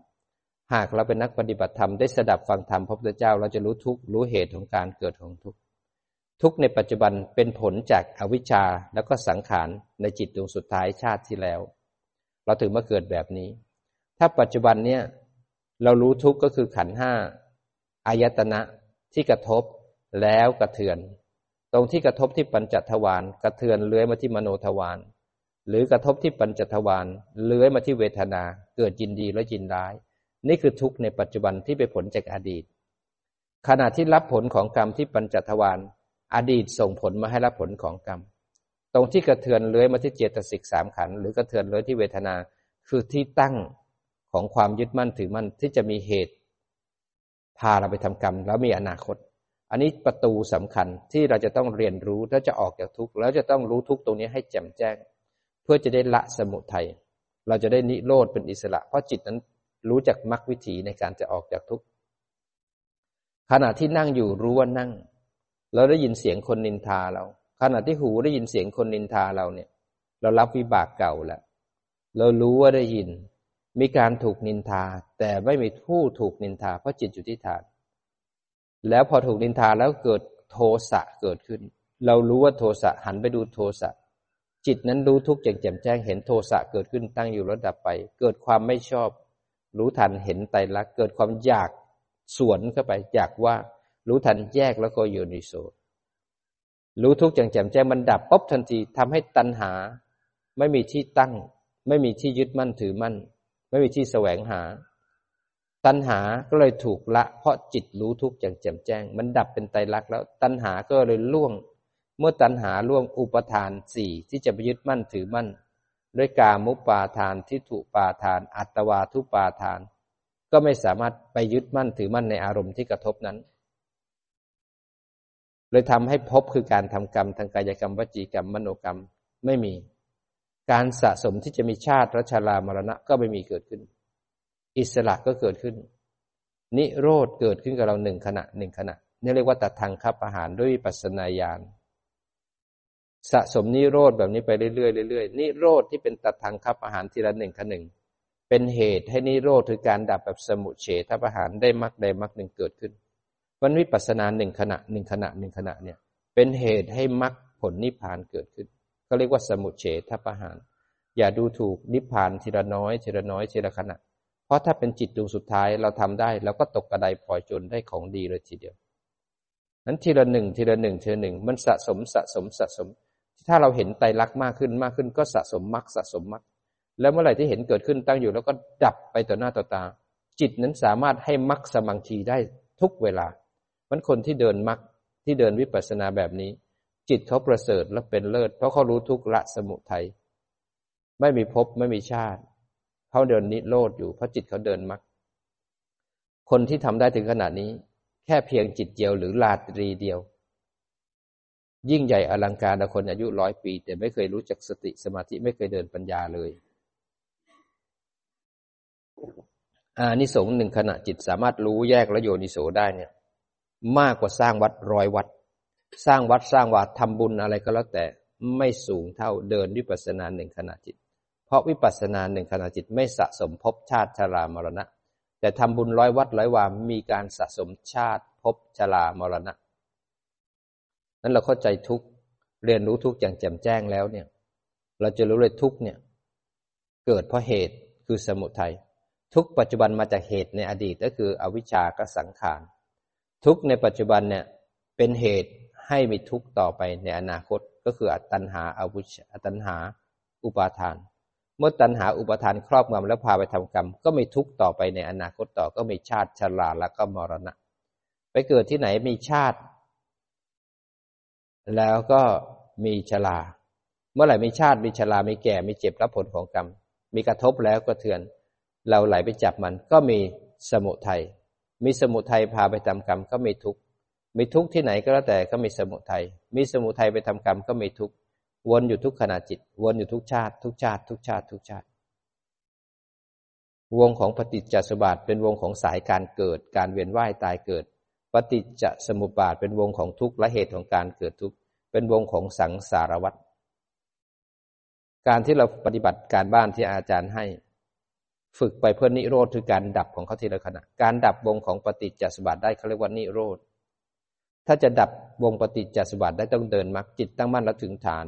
หากเราเป็นนักปฏิบัติธรรมได้สดับฟังธรรมพระพุทธเจ้า เราจะรู้ทุกรู้เหตุของการเกิดของทุก ทุกในปัจจุบันเป็นผลจากอวิชชาแล้วก็สังขารในจิตดวงสุดท้ายชาติที่แล้ว เราถึงมาเกิดแบบนี้ ถ้าปัจจุบันเนี่ยเรารู้ทุกก็คือขันห้าอายตนะที่กระทบแล้วกระเทือน ตรงที่กระทบที่ปัญจทวารกระเทือนเลื้อยมาที่มโนทวารหรือกระทบที่ปัญจทวารเลื้อยมาที่เวทนา เกิดยินดีและยินร้าย นี่คือทุกข์ในปัจจุบันที่เป็นผลจากอดีต ขณะที่รับผลของกรรมที่ปัญจทวาร อดีตส่งผลมาให้รับผลของกรรม ตรงที่กระเทือนเลื้อยมาที่เจตสิกสามขันหรือกระเทือนเลื้อยที่เวทนาคือที่ตั้งของความยึดมั่นถือมั่นที่จะมีเหตุ พาเราไปทำกรรม แล้วมีอนาคต อันนี้ประตูสำคัญที่เราจะต้องเรียนรู้ถ้าจะออกจากทุกข์แล้วจะต้องรู้ทุกข์ตรงนี้ให้แจ่มแจ้ง เพื่อจะได้ละสมุทัยเราจะได้นิโรธเป็นอิสระ เพราะจิตนั้นรู้จักมรรควิถีในการจะออกจากทุกข์ขณะที่นั่งอยู่รู้ว่านั่ง เราได้ยินเสียงคนนินทาเรา ขณะที่หูได้ยินเสียงคนนินทาเราเนี่ย เรารับวิบากเก่าแล้วเรารู้ว่าได้ยิน มีการถูกนินทา แต่ไม่มีผู้ถูกนินทา เพราะจิตอยู่ที่ฐาน แล้วพอถูกนินทาแล้วเกิดโทสะเกิดขึ้น เรารู้ว่าโทสะหันไปดูโทสะจิตนั้นรู้ทุกอย่างแจ่มแจ้งเห็นโทสะเกิดขึ้นตั้งอยู่แล้วดับไป เกิดความไม่ชอบ รู้ทันเห็นไตรลักษณ์เกิดความอยากสวนเข้าไปอยากว่า รู้ทันแยกแล้วก็โยนิโสรู้ทุกอย่างแจ่มแจ้งมันดับปุ๊บทันทีทำให้ตัณหา ไม่มีที่ตั้ง ไม่มีที่ยึดมั่นถือมั่น ไม่มีที่แสวงหา ตัณหาก็เลยถูกละ เพราะจิตรู้ทุกอย่างแจ่มแจ้ง มันดับเป็นไตรลักษณ์แล้วตัณหาก็เลยล่วง เมื่อตัณหาล่วงอุปทานสี่ที่จะไปยึดมั่นถือมั่น ด้วยกามุปาทานทิฏฐุปาทาน อัตวาทุปาทาน ก็ไม่สามารถไปยึดมั่นถือมั่นในอารมณ์ที่กระทบนั้น เลยทำให้พบคือการทำกรรมทางกายกรรมวจีกรรมมโนกรรมไม่มี การสะสมที่จะมีชาติรัชรามรณะก็ไม่มีเกิดขึ้น อิสระก็เกิดขึ้น นิโรธเกิดขึ้นกับเราหนึ่งขณะหนึ่งขณะนี่เรียกว่าตัดทางคับอาหารด้วยปัสนาญาณสะสมนิโรธแบบนี้ไปเรื่อยๆเรื่อยๆนิโรธที่เป็นตัดทางคับอาหารทีละหนึ่งขณะหนึ่งเป็นเหตุให้นิโรธคือการดับแบบสมุเฉทประหารได้มรรคได้มรรคหนึ่งเกิดขึ้น วันวิปัสสนาหนึ่งขณะหนึ่งขณะหนึ่งขณะเนี่ยเป็นเหตุให้มรรคผลนิพพานเกิดขึ้นก็เรียกว่าสมุเฉทประหาร อย่าดูถูกนิพพานทีละน้อยทีละน้อยทีละขณะ เพราะถ้าเป็นจิตดวงสุดท้ายเราทำได้เราก็ตกกระไดพลอยจนได้ของดีเลยทีเดียวนั้นทีละหนึ่งทีละหนึ่งทีละหนึ่งมันสะสมสะสมสะสม ถ้าเราเห็นไตรลักษณ์มากขึ้นมากขึ้นก็สะสมมรรคสะสมมรรคแล้วเมื่อไหร่ที่เห็นเกิดขึ้นตั้งอยู่แล้วก็ดับไปต่อหน้าต่อตา จิตนั้นสามารถให้มรรคสมังคีได้ทุกเวลา มันคนที่เดินมักที่เดินวิปัสสนาแบบนี้ จิตเขาประเสริฐและเป็นเลิศ เพราะเขารู้ทุกละสมุทัยไม่มีภพไม่มีชาติเขาเดินนิโรธอยู่เพราะจิตเขาเดินมักคนที่ทำได้ถึงขนาดนี้ แค่เพียงจิตเดียวหรือลาตรีเดียว ยิ่งใหญ่อลังการคนอายุร้อยปี แต่ไม่เคยรู้จักสติสมาธิไม่เคยเดินปัญญาเลยอานิสงส์หนึ่งขณะจิตสามารถรู้แยกและโยนิโสได้เนี่ย มากกว่าสร้างวัดร้อยวัด สร้างวัดสร้างวัดทำบุญอะไรก็แล้วแต่ไม่สูงเท่าเดินวิปัสสนาหนึ่งขณะจิต เพราะวิปัสสนาหนึ่งขณะจิตไม่สะสมภพชาติชรามรณะ แต่ทำบุญร้อยวัดร้อยวามีการสะสมชาติภพชรามรณะ นั้นเราเข้าใจทุกเรียนรู้ทุกอย่างแจ่มแจ้งแล้วเนี่ย เราจะรู้เลยทุกเนี่ย เกิดเพราะเหตุคือสมุทัยทุกปัจจุบันมาจากเหตุในอดีตก็คืออวิชชากสังขาร ทุกในปัจจุบันเนี่ยเป็นเหตุให้มีทุกต่อไปในอนาคตก็คืออัตันหาอาวุชอตันหาอุปาทาน เมื่อตันหาอุปาทานครอบงำแล้วพาไปทำกรรม ก็มีทุกต่อไปในอนาคตต่อก็มีชาติชราแล้วก็มรณะ ไปเกิดที่ไหนมีชาติ แล้วก็มีชราเมื่อไหร่มีชาติมีชรามีแก่มีเจ็บรับผลของกรรม มีกระทบแล้วก็เถือน เราไหลไปจับมันก็มีสมุทัย มีสมุทัยพาไปทำกรรมก็มีทุกข์มีทุกข์ที่ไหนก็แล้วแต่ก็มีสมุทัยมีสมุทัยไปทำกรรมก็มีทุกข์วนอยู่ทุกขณะจิต วนอยู่ทุกชาติ ทุกชาติ ทุกชาติ ทุกชาติ วงของปฏิจจสมบัติเป็นวงของสายการเกิด การเวียนว่ายตายเกิด ปฏิจจสมุปบาทเป็นวงของทุกข์และเหตุของการเกิดทุกข์เป็นวงของสังสารวัฏการที่เราปฏิบัติการบ้านที่อาจารย์ให้ ฝึกไปเพื่อนิโรธคือการดับของเขาทีละขณะ การดับวงของปฏิจจสมบัติได้เขาเรียกว่านิโรธ ถ้าจะดับวงปฏิจจสมบัติได้ต้องเดินมรรคจิตตั้งมั่นแล้วถึงฐาน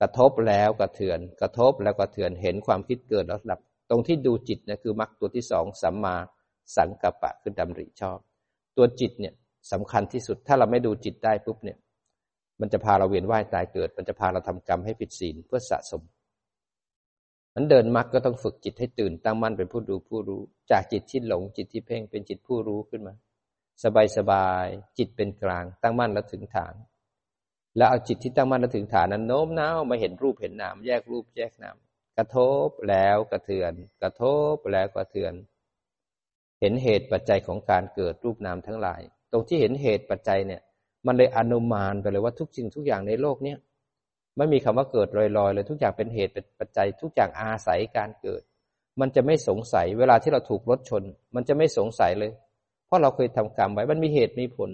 กระทบแล้วกระเทือน กระทบแล้วกระเทือนเห็นความคิดเกิดแล้วดับ ตรงที่ดูจิตนะคือมรรคตัวที่สองสัมมาสังกัปปะคือดำริชอบ ตัวจิตเนี่ยสำคัญที่สุดถ้าเราไม่ดูจิตได้ปุ๊บเนี่ย มันจะพาเราเวียนว่ายตายเกิด มันจะพาเราทำกรรมให้ผิดศีลเพื่อสะสม มันเดินมรรคก็ต้องฝึกจิตให้ตื่นตั้งมั่นเป็นผู้ดูผู้รู้ จากจิตที่หลงจิตที่เพ่งเป็นจิตผู้รู้ขึ้นมา สบายสบายจิตเป็นกลาง ตั้งมั่นแล้วถึงฐาน แล้วเอาจิตที่ตั้งมั่นแล้วถึงฐานนั้นโน้มน้าวมาเห็นรูปเห็นนามแยกรูปแยกนามกระทบแล้วกระเทือน กระทบแล้วกระเทือน เห็นเหตุปัจจัยของการเกิดรูปนามทั้งหลาย ตรงที่เห็นเหตุปัจจัยเนี่ย มันเลยอนุมานไปเลยว่าทุกสิ่งทุกอย่างในโลกเนี้ย ไม่มีคำว่าเกิดลอยๆเลยทุกอย่างเป็นเหตุเป็นปัจจัย ทุกอย่างอาศัยการเกิด มันจะไม่สงสัยเวลาที่เราถูกรถชน มันจะไม่สงสัยเลย เพราะเราเคยทำกรรมไว้มันมีเหตุมีผล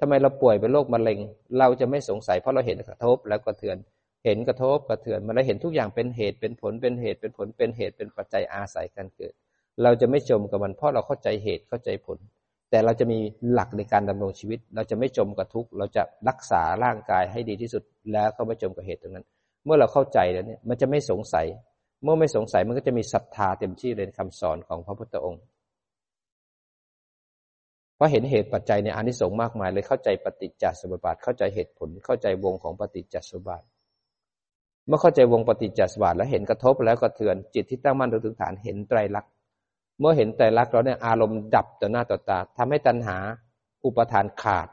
ทำไมเราป่วยเป็นโรคมะเร็ง เราจะไม่สงสัย เพราะเราเห็นกระทบแล้วกระเทือน เห็นกระทบกระเทือนมันเลยเห็นทุกอย่างเป็นเหตุเป็นผลเป็นเหตุเป็นผลเป็นเหตุเป็นปัจจัยอาศัยการเกิด เราจะไม่จมกับมันเพราะเราเข้าใจเหตุเข้าใจผล แต่เราจะมีหลักในการดำรงชีวิต เราจะไม่จมกับทุกข์ เราจะรักษาร่างกายให้ดีที่สุด แล้วก็ไม่จมกับเหตุตรงนั้น เมื่อเราเข้าใจแล้วเนี่ย มันจะไม่สงสัย เมื่อไม่สงสัยมันก็จะมีศรัทธาเต็มที่เลยคำสอนของพระพุทธองค์ เพราะเห็นเหตุปัจจัยในอานิสงส์มากมายเลยเข้าใจปฏิจจสมุปบาท เข้าใจเหตุผล เข้าใจวงของปฏิจจสมุปบาท เมื่อเข้าใจวงปฏิจจสมุปบาทแล้วเห็นกระทบแล้วก็เทือนจิตที่ตั้งมั่นถึงฐานเห็นไตรลักษณ์ เมื่อเห็นแต่รักเราเนี่ยอารมณ์ดับต่อหน้าต่อตาทำให้ตัณหาอุปทานขาด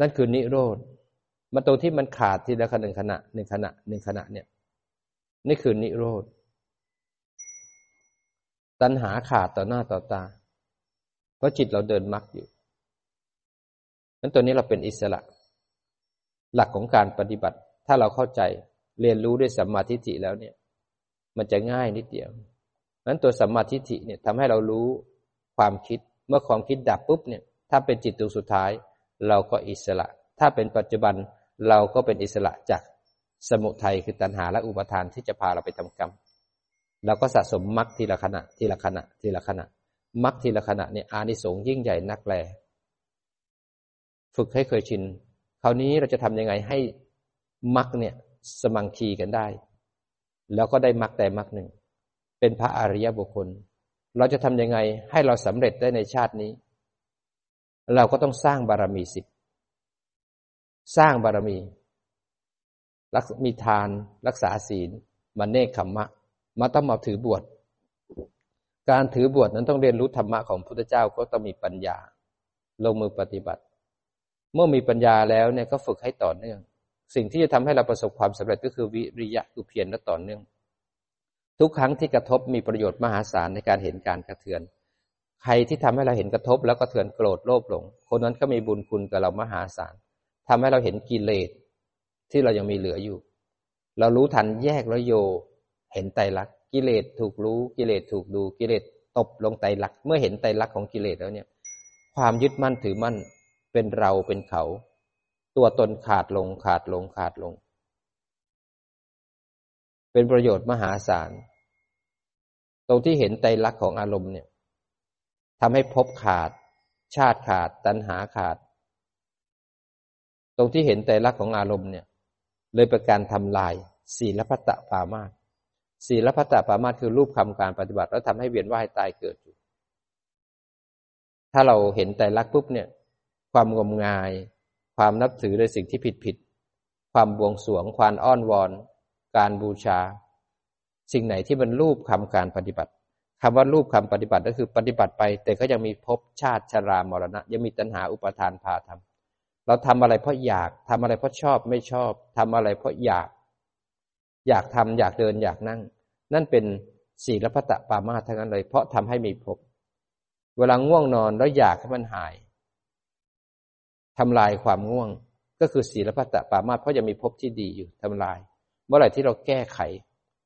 นั่นคือนิโรธมาตัวที่มันขาดทีละขณะหนึ่งขณะหนึ่งขณะหนึ่งขณะเนี่ย นี่คือนิโรธตัณหาขาดต่อหน้าต่อตา เพราะจิตเราเดินมรรคอยู่นั้นตัวนี้เราเป็นอิสระ หลักของการปฏิบัติ ถ้าเราเข้าใจเรียนรู้ด้วยสัมมาทิฏฐิแล้วเนี่ย มันจะง่ายนิดเดียว นั้นตัวสัมมาทิฏฐิเนี่ยทำให้เรารู้ความคิด เมื่อความคิดดับปุ๊บเนี่ย ถ้าเป็นจิตดวงสุดท้าย เราก็อิสระ ถ้าเป็นปัจจุบันเราก็เป็นอิสระจากสมุทัยคือตัณหาและอุปทานที่จะพาเราไปทำกรรมเราก็สะสมมรรคทีละขณะ ทีละขณะ ทีละขณะมรรคทีละขณะเนี่ยอานิสงส์ยิ่งใหญ่นักแล ฝึกให้เคยชินคราวนี้เราจะทำยังไงให้มรรคเนี่ยสมังคีกันได้ แล้วก็ได้มรรคแต่มรรคหนึ่ง เป็นพระอริยบุคคล เราจะทำยังไงให้เราสำเร็จได้ในชาตินี้ เราก็ต้องสร้างบารมีสิบสร้างบารมีรักมีทานรักษาศีลมาเนคขมมะมาต้องมาถือบวชการถือบวชนั้นต้องเรียนรู้ธรรมะของพระพุทธเจ้าก็ต้องมีปัญญา ลงมือปฏิบัติ เมื่อมีปัญญาแล้วเนี่ยก็ฝึกให้ต่อเนื่อง สิ่งที่จะทำให้เราประสบความสำเร็จก็คือวิริยะคือเพียรและต่อเนื่อง ทุกครั้งที่กระทบมีประโยชน์มหาศาลในการเห็นการกระเทือน ใครที่ทำให้เราเห็นกระทบแล้วกระเทือนโกรธโลภหลง คนนั้นก็มีบุญคุณกับเรามหาศาลทำให้เราเห็นกิเลสที่เรายังมีเหลืออยู่ เรารู้ทันแยกแล้วโย เห็นไตรลักษณ์กิเลสถูกรู้กิเลสถูกดูกิเลสตบลงไตรลักษณ์เมื่อเห็นไตรลักษณ์ของกิเลสแล้วเนี่ย ความยึดมั่นถือมั่นเป็นเราเป็นเขา ตัวตนขาดลงขาดลงขาดลง เป็นประโยชน์มหาศาล ตรงที่เห็นไตรลักษณ์ของอารมณ์เนี่ยทำให้พบขาด ชาติขาด ตัณหาขาด ตรงที่เห็นไตรลักษณ์ของอารมณ์เนี่ย เลยเป็นการทำลายศีลพัตตปามาสศีลพัตตปามาสคือรูปคำการปฏิบัติ แล้วทำให้เวียนว่ายตายเกิดอยู่ ถ้าเราเห็นไตรลักษณ์ปุ๊บเนี่ย ความงมงาย ความนับถือในสิ่งที่ผิดผิด ความบวงสวงความอ้อนวอน การบูชา สิ่งไหนที่มันรูปคำการปฏิบัติคำว่ารูปคำปฏิบัติก็คือปฏิบัติไป แต่ก็ยังมีภพชาติชรามรณะ ยังมีตัณหาอุปทานพาทำเราทำอะไรเพราะอยากทำอะไรเพราะชอบไม่ชอบทำอะไรเพราะอยาก อยากทำอยากเดินอยากนั่ง นั่นเป็นศีลพัตตปามาทั้งนั้นเลย เพราะทำให้มีภพเวลาง่วงนอนแล้วอยากให้มันหายทำลายความง่วงก็คือศีลพัตตปามาเพราะยังมีภพที่ดีอยู่ทำลาย มื่อไหร่ที่เราแก้ไข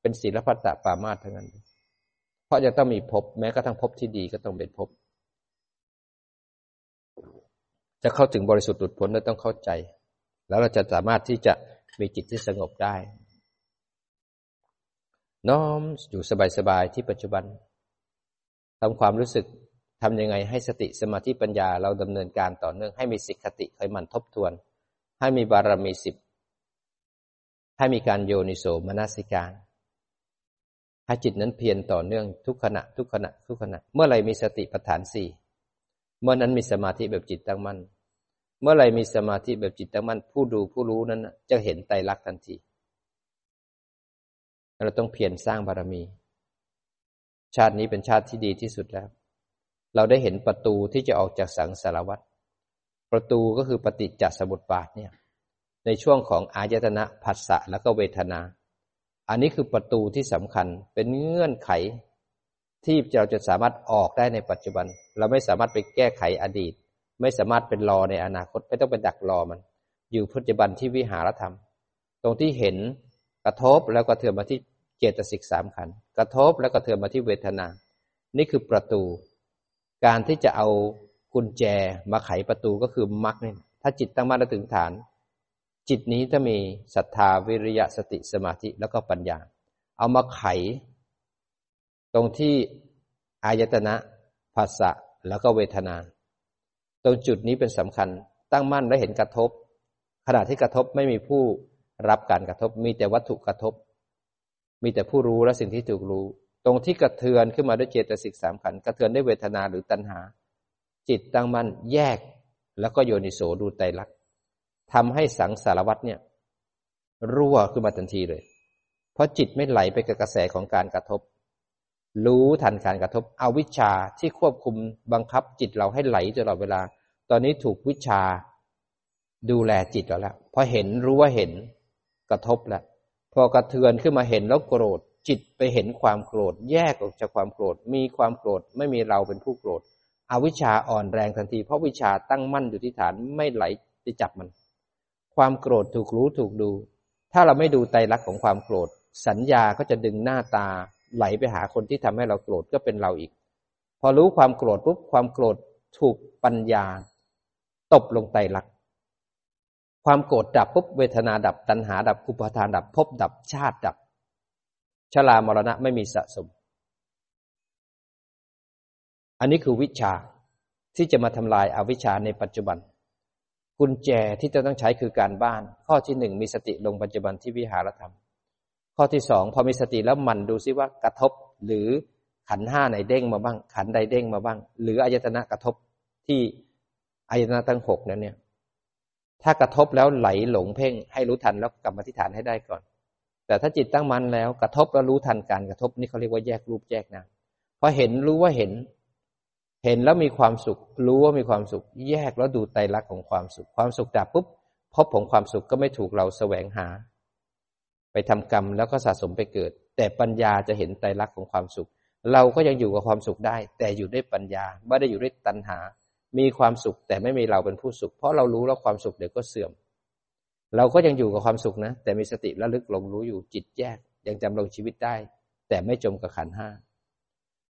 เป็นศีลพัตตปามาทั้งนั้น เพราะจะต้องมีภพแม้กระทั่งภพที่ดีก็ต้องเป็นภพจะเข้าถึงบริสุทธิ์หลุดพ้นเราต้องเข้าใจ แล้วเราจะสามารถที่จะมีจิตที่สงบได้ น้อมอยู่สบายๆที่ปัจจุบันทำความรู้สึกทำยังไงให้สติสมาธิปัญญาเราดำเนินการต่อเนื่องให้มีสิกขติคอยมันทบทวน ให้มีบารมีสิบ ให้มีการโยนิโสมนสิการให้จิตนั้นเพียรต่อเนื่องทุกขณะทุกขณะทุกขณะ เมื่อไรมีสติปัฏฐานสี่เมื่อนั้นมีสมาธิแบบจิตตั้งมั่น เมื่อไรมีสมาธิแบบจิตตั้งมั่น ผู้ดูผู้รู้นั้นจะเห็นไตรลักษณ์ทันที เราต้องเพียรสร้างบารมี ชาตินี้เป็นชาติที่ดีที่สุดแล้ว เราได้เห็นประตูที่จะออกจากสังสารวัฏประตูก็คือปฏิจจสมุปบาทเนี่ย ในช่วงของอายตนะผัสสะแล้วก็เวทนา อันนี้คือประตูที่สำคัญเป็นเงื่อนไข ที่เราจะสามารถออกได้ในปัจจุบัน เราไม่สามารถไปแก้ไขอดีต ไม่สามารถเป็นรอในอนาคตไม่ต้องไปดักรอมัน อยู่ปัจจุบันที่วิหารธรรม ตรงที่เห็นกระทบแล้วก็เถื่อมมาที่เจตสิกสามขันกระทบแล้วก็เถื่อมมาที่เวทนา นี่คือประตู การที่จะเอากุญแจมาไขประตูก็คือมรรคนี่ถ้าจิตตั้งมั่นถึงฐาน จิตนี้จะมีศรัทธาวิริยะสติสมาธิแล้วก็ปัญญา เอามาไข ตรงที่อายตนะภาษะแล้วก็เวทนา ตรงจุดนี้เป็นสำคัญ ตั้งมั่นและเห็นกระทบ ขณะที่กระทบไม่มีผู้รับการกระทบ มีแต่วัตถุกระทบ มีแต่ผู้รู้และสิ่งที่ถูกรู้ ตรงที่กระเทือนขึ้นมาด้วยเจตสิกสามขันกระเทือนด้วยเวทนาหรือตัณหา จิตตั้งมั่นแยกแล้วก็โยนิโสดูไตรลักษณ์ ทำให้สังสารวัตเนี่ยรั่วขึ้นมาทันทีเลย เพราะจิตไม่ไหลไปกับกระแสของการกระทบ รู้ทันการกระทบเอาวิชาที่ควบคุมบังคับจิตเราให้ไหลตลอดเวลา ตอนนี้ถูกวิชาดูแลจิตเราแล้วพอเห็นรู้ว่าเห็นกระทบแล้วพอกระเทือนขึ้นมาเห็นแล้วโกรธ จิตไปเห็นความโกรธ แยกออกจากความโกรธ มีความโกรธไม่มีเราเป็นผู้โกรธอวิชชาอ่อนแรงทันที เพราะวิชาตั้งมั่นอยู่ที่ฐานไม่ไหลไปจับมัน ความโกรธถูกรู้ถูกดู ถ้าเราไม่ดูไตรลักษณ์ของความโกรธ สัญญาก็จะดึงหน้าตาไหลไปหาคนที่ทำให้เราโกรธก็เป็นเราอีก พอรู้ความโกรธปุ๊บความโกรธถูกปัญญา ตบลงไตรลักษณ์ความโกรธดับปุ๊บเวทนาดับตัณหาดับอุปทานดับภพดับชาติดับชรามรณะไม่มีสะสม อันนี้คือวิชาที่จะมาทำลายอาวิชชาในปัจจุบัน กุญแจที่จะต้องใช้คือการบ้าน ข้อที่หนึ่งมีสติลงปัจจุบันที่วิหารธรรม ข้อที่สองพอมีสติแล้วมันดูซิว่ากระทบหรือขันห้าไหนเด้งมาบ้าง ขันใดเด้งมาบ้าง หรืออายตนะกระทบที่อายตนะทั้งหกนั้นเนี่ย ถ้ากระทบแล้วไหลหลงเพ่ง ให้รู้ทันแล้วกลับมาที่ฐานให้ได้ก่อน แต่ถ้าจิตตั้งมันแล้วกระทบแล้วรู้ทันการกระทบนี่เขาเรียกว่าแยกรูปแยกนามพอเห็นรู้ว่าเห็น เห็นแล้วมีความสุข รู้ว่ามีความสุข แยกแล้วดูไตรลักษณ์ของความสุข ความสุขดับปุ๊บพบของความสุขก็ไม่ถูกเราแสวงหา ไปทำกรรมแล้วก็สะสมไปเกิด แต่ปัญญาจะเห็นไตรลักษณ์ของความสุข เราก็ยังอยู่กับความสุขได้ แต่อยู่ด้วยปัญญาไม่ได้อยู่ด้วยตัณหา มีความสุขแต่ไม่มีเราเป็นผู้สุข เพราะเรารู้แล้วความสุขเดี๋ยวก็เสื่อม เราก็ยังอยู่กับความสุขนะ แต่มีสติระลึกลงรู้อยู่จิตแยก ยังจำลงชีวิตได้ แต่ไม่จมกับขันห้า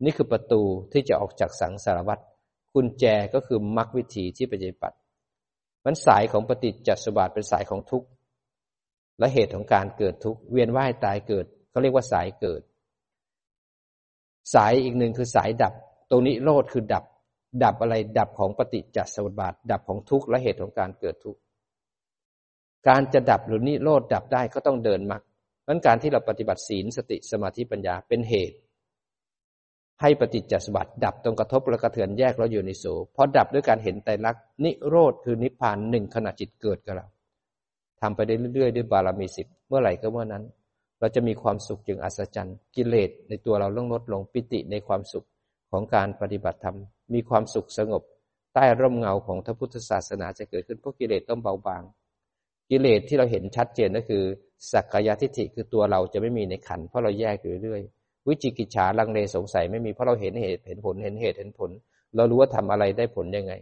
นี่คือประตูที่จะออกจากสังสารวัฏกุญแจก็คือมรรควิธีที่ปฏิบัติมันสายของปฏิจจสมบัติเป็นสายของทุกข์และเหตุของการเกิดทุกข์เวียนว่ายตายเกิดเขาเรียกว่าสายเกิด สายอีกหนึ่งคือสายดับ ตรงนี้โลดคือดับ ดับอะไรดับของปฏิจจสมุปบาทดับของทุกข์และเหตุของการเกิดทุกข์การจะดับหรือนิโรธดับได้ก็ต้องเดินมรรคนั้นการที่เราปฏิบัติศีลสติสมาธิปัญญาเป็นเหตุ ให้ปฏิจจสมบัติดับตรงกระทบและกระเทือนแยกเราอยู่ในโสเพราะดับด้วยการเห็นไตรลักษณ์นิโรธคือนิพพานหนึ่งขณะจิตเกิดกับเราทำไปได้เรื่อยๆ ด้วยบารมีสิบเมื่อไหร่ก็เมื่อนั้น เราจะมีความสุขอย่างอัศจรรย์ กิเลสในตัวเราลดลดลงปิติในความสุขของการปฏิบัติธรรม มีความสุขสงบ ใต้ร่มเงาของพระพุทธศาสนาจะเกิดขึ้นเพราะกิเลสต้องเบาบาง กิเลสที่เราเห็นชัดเจนก็คือ สักกายทิฏฐิคือตัวเราจะไม่มีในขันเพราะเราแยกอยู่เรื่อย วิจิกิจฉาลังเลสงสัยไม่มีเพราะเราเห็นเหตุเห็นผลเห็นเหตุเห็นผล เรารู้ว่าทำอะไรได้ผลยังไง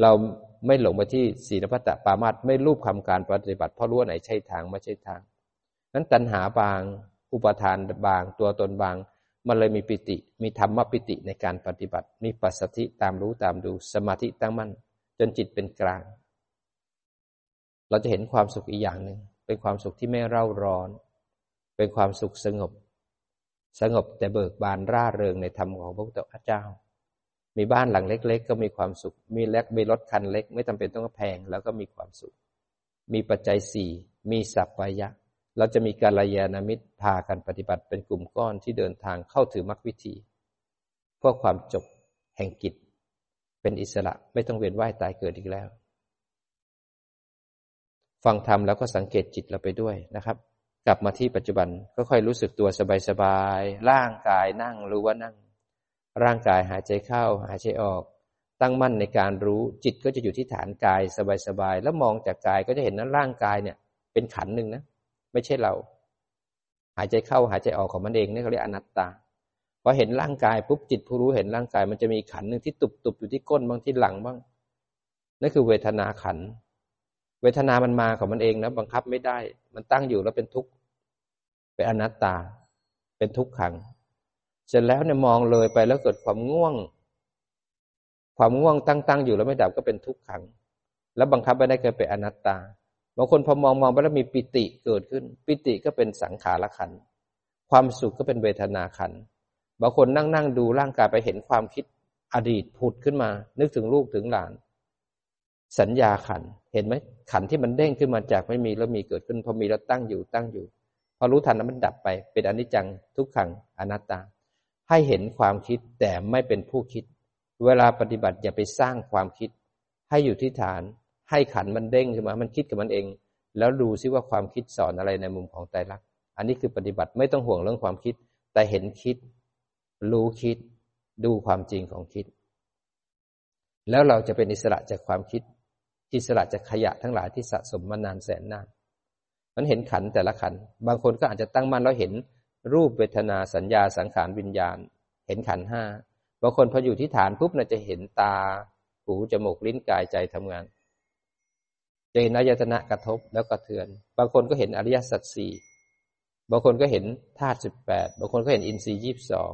เราไม่หลงไปที่ศีลพัตตปามาตไม่รูปคำการปฏิบัติเพราะรู้ว่าไหนใช่ทางไม่ใช่ทาง นั้นตัณหาบาง อุปทานบาง ตัวตนบาง มันเลยมีปิติ มีธรรมปิติในการปฏิบัติ มีปัสสติตามรู้ตามดูสมาธิตั้งมั่น จนจิตเป็นกลาง เราจะเห็นความสุขอีกอย่างหนึ่งเป็นความสุขที่ไม่เร่าร้อน เป็นความสุขสงบ สงบแต่เบิกบานร่าเริงในธรรมของพระพุทธเจ้า มีบ้านหลังเล็ก ๆ ก็มีความสุข มีเล็กมีรถคันเล็ก ไม่จาเป็นต้องแพงแล้วก็มีความสุข มีปัจจัยสี่มีสัพพยะ เราจะมีการลายานามิตรพากันปฏิบัติเป็นกลุ่มก้อนที่เดินทางเข้าถือมรรควิธีเพื่อความจบแห่งกิจ เป็นอิสระไม่ต้องเวียนว่ายตายเกิดอีกแล้ว ฟังธรรมแล้วก็สังเกตจิตเราไปด้วยนะครับ กลับมาที่ปัจจุบันก็ค่อยรู้สึกตัวสบายๆ ร่างกายนั่งรู้ว่านั่ง ร่างกายหายใจเข้าหายใจออก ตั้งมั่นในการรู้จิตก็จะอยู่ที่ฐานกายสบายๆ แล้วมองจากกายก็จะเห็นนั้นร่างกายเนี่ยเป็นขันหนึ่งนะ ไม่ใช่เรา หายใจเข้าหายใจออกของมันเองนี่เขาเรียกอนัตตาพอเห็นร่างกายปุ๊บจิตผู้รู้เห็นร่างกายมันจะมีขันหนึ่งที่ตุบตุบอยู่ที่ก้นบางที่หลังบ้างนั่นคือเวทนาขัน เวทนามันมาของมันเองนะบังคับไม่ได้ มันตั้งอยู่แล้วเป็นทุกข์เป็นอนัตตา เป็นทุกขัง เสร็จแล้วเนี่ยมองเลยไปแล้วเกิดความง่วง ความง่วงตั้งตั้งอยู่แล้วไม่ดับก็เป็นทุกขัง แล้วบังคับไม่ได้เกิดเป็นอนัตตาบางคนพอมองมองไปแล้วมีปิติเกิดขึ้น ปิติก็เป็นสังขารขันความสุขก็เป็นเวทนาขันบางคนนั่งนั่งดูร่างกายไปเห็นความคิดอดีตผุดขึ้นมา นึกถึงลูกถึงหลาน สัญญาขัน เห็นไหมขันที่มันเด้งขึ้นมาจากไม่มีแล้วมีเกิดขึ้นพอมีแล้วตั้งอยู่ตั้งอยู่ พอรู้ทันแล้วมันดับไป เป็นอนิจจังทุกขังอนัตตา ให้เห็นความคิดแต่ไม่เป็นผู้คิด เวลาปฏิบัติอย่าไปสร้างความคิด ให้อยู่ที่ฐาน ให้ขันมันเด้งขึ้นมา มันคิดกับมันเอง แล้วดูซิว่าความคิดสอนอะไรในมุมของไตรลักษณ์อันนี้คือปฏิบัติไม่ต้องห่วงเรื่องความคิด แต่เห็นคิด รู้คิด ดูความจริงของคิด แล้วเราจะเป็นอิสระจากความคิด อิสระจากขยะทั้งหลายที่สะสมมานานแสนนานมันเห็นขันแต่ละขัน บางคนก็อาจจะตั้งมั่นแล้วเห็นรูปเวทนาสัญญาสังขารวิญญาณ เห็นขันห้าบางคนพออยู่ที่ฐานปุ๊บน่าจะเห็นตา หูจมูกลิ้นกายใจทำงานจะเห็นอายตนะกระทบแล้วกระเทือน บางคนก็เห็นอริยสัจสี่บางคนก็เห็นธาตุสิบแปดบางคนก็เห็นอินทรีย์ยี่สิบสอง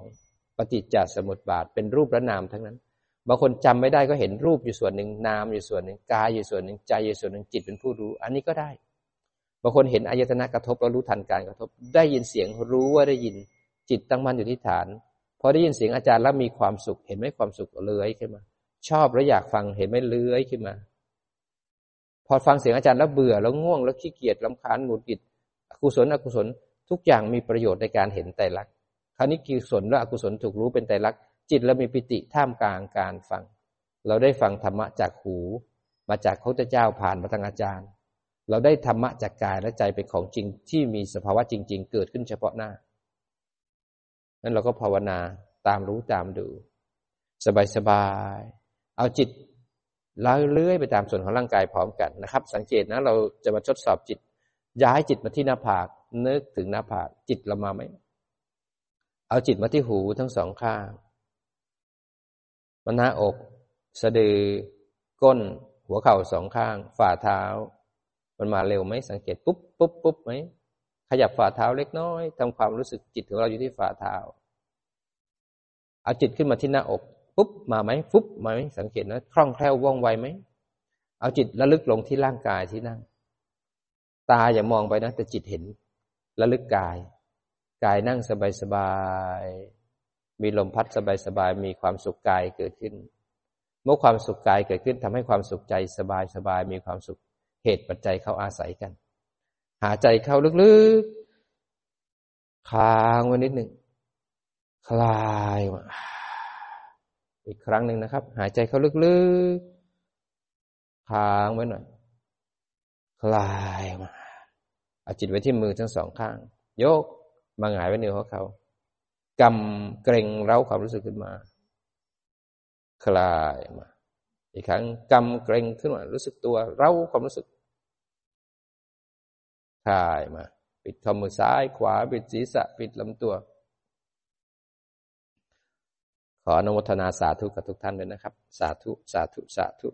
ปฏิจจสมุปบาทเป็นรูปและนามทั้งนั้น บางคนจำไม่ได้ก็เห็นรูปอยู่ส่วนหนึ่งนามอยู่ส่วนหนึ่งกายอยู่ส่วนหนึ่งใจอยู่ส่วนหนึ่งจิตเป็นผู้รู้ อันนี้ก็ได้ บางคนเห็นอายตนะกระทบแล้วรู้ทันการกระทบ ได้ยินเสียงรู้ว่าได้ยินจิตตั้งมั่นอยู่ที่ฐานพอได้ยินเสียงอาจารย์แล้วมีความสุข เห็นไหมความสุขเลื้อยขึ้นมา ชอบแล้วอยากฟังเห็นไหมเลื้อยขึ้นมา พอฟังเสียงอาจารย์แล้วเบื่อแล้วง่วงแล้วขี้เกียจลำคาญหงุดหงิดอกุศลอกุศลทุกอย่างมีประโยชน์ในการเห็นไตรลักษณ์คราวนี้กุศลและอกุศลถูกรู้เป็นไตรลักษณ์ จิตเรามีปิติท่ามกลางการฟัง เราได้ฟังธรรมะจากหู มาจากพระเจ้าผ่านมาทางอาจารย์ เราได้ธรรมะจากกายและใจเป็นของจริงที่มีสภาวะจริง ๆ เกิดขึ้นเฉพาะหน้านั้นเราก็ภาวนาตามรู้ตามดู สบายๆเอาจิตเราเลื้อยไปตามส่วนของร่างกายพร้อมกันนะครับ สังเกตนะเราจะมาทดสอบจิต ย้ายจิตมาที่หน้าผาก นึกถึงหน้าผากจิตเรามาไหมเอาจิตมาที่หูทั้งสองข้าง มันหน้าอกสะดือ ก้น หัวเข่าสองข้าง ฝ่าเท้า มันมาเร็วไหมสังเกตปุ๊บปุ๊บปุ๊บไหมขยับฝ่าเท้าเล็กน้อยทำความรู้สึกจิตของเราอยู่ที่ฝ่าเท้า เอาจิตขึ้นมาที่หน้าอกปุ๊บมาไหมฟุ๊บมาไหมสังเกตนะคล่องแคล่วว่องไวไหมเอาจิตระลึกลงที่ร่างกายที่นั่ง ตาอย่ามองไปนะแต่จิตเห็นระลึกกาย กายนั่งสบายสบาย มีลมพัดสบายสบายมีความสุขกายเกิดขึ้น เมื่อความสุขกายเกิดขึ้นทำให้ความสุขใจสบายสบายมีความสุขเหตุปัจจัยเข้าอาศัยกัน หาใจเข้าลึกๆค้างไว้นิดหนึ่งคลายมาอีกครั้งหนึ่งนะครับ หายใจเข้าลึกๆค้างไว้หน่อยคลายมาเอาจิตไว้ที่มือทั้งสองข้าง ยกมาหงายไว้เหนือหัวเขา กำเกรงเร้าความรู้สึกขึ้นมา คลายมา อีกครั้งกำเกรงขึ้นมา รู้สึกตัวเร้าความรู้สึก คลายมา ปิดข้อมือซ้ายขวา ปิดศีรษะ ปิดลำตัว ขออนุโมทนาสาธุกับทุกท่านเลยนะครับ สาธุ สาธุ สาธุ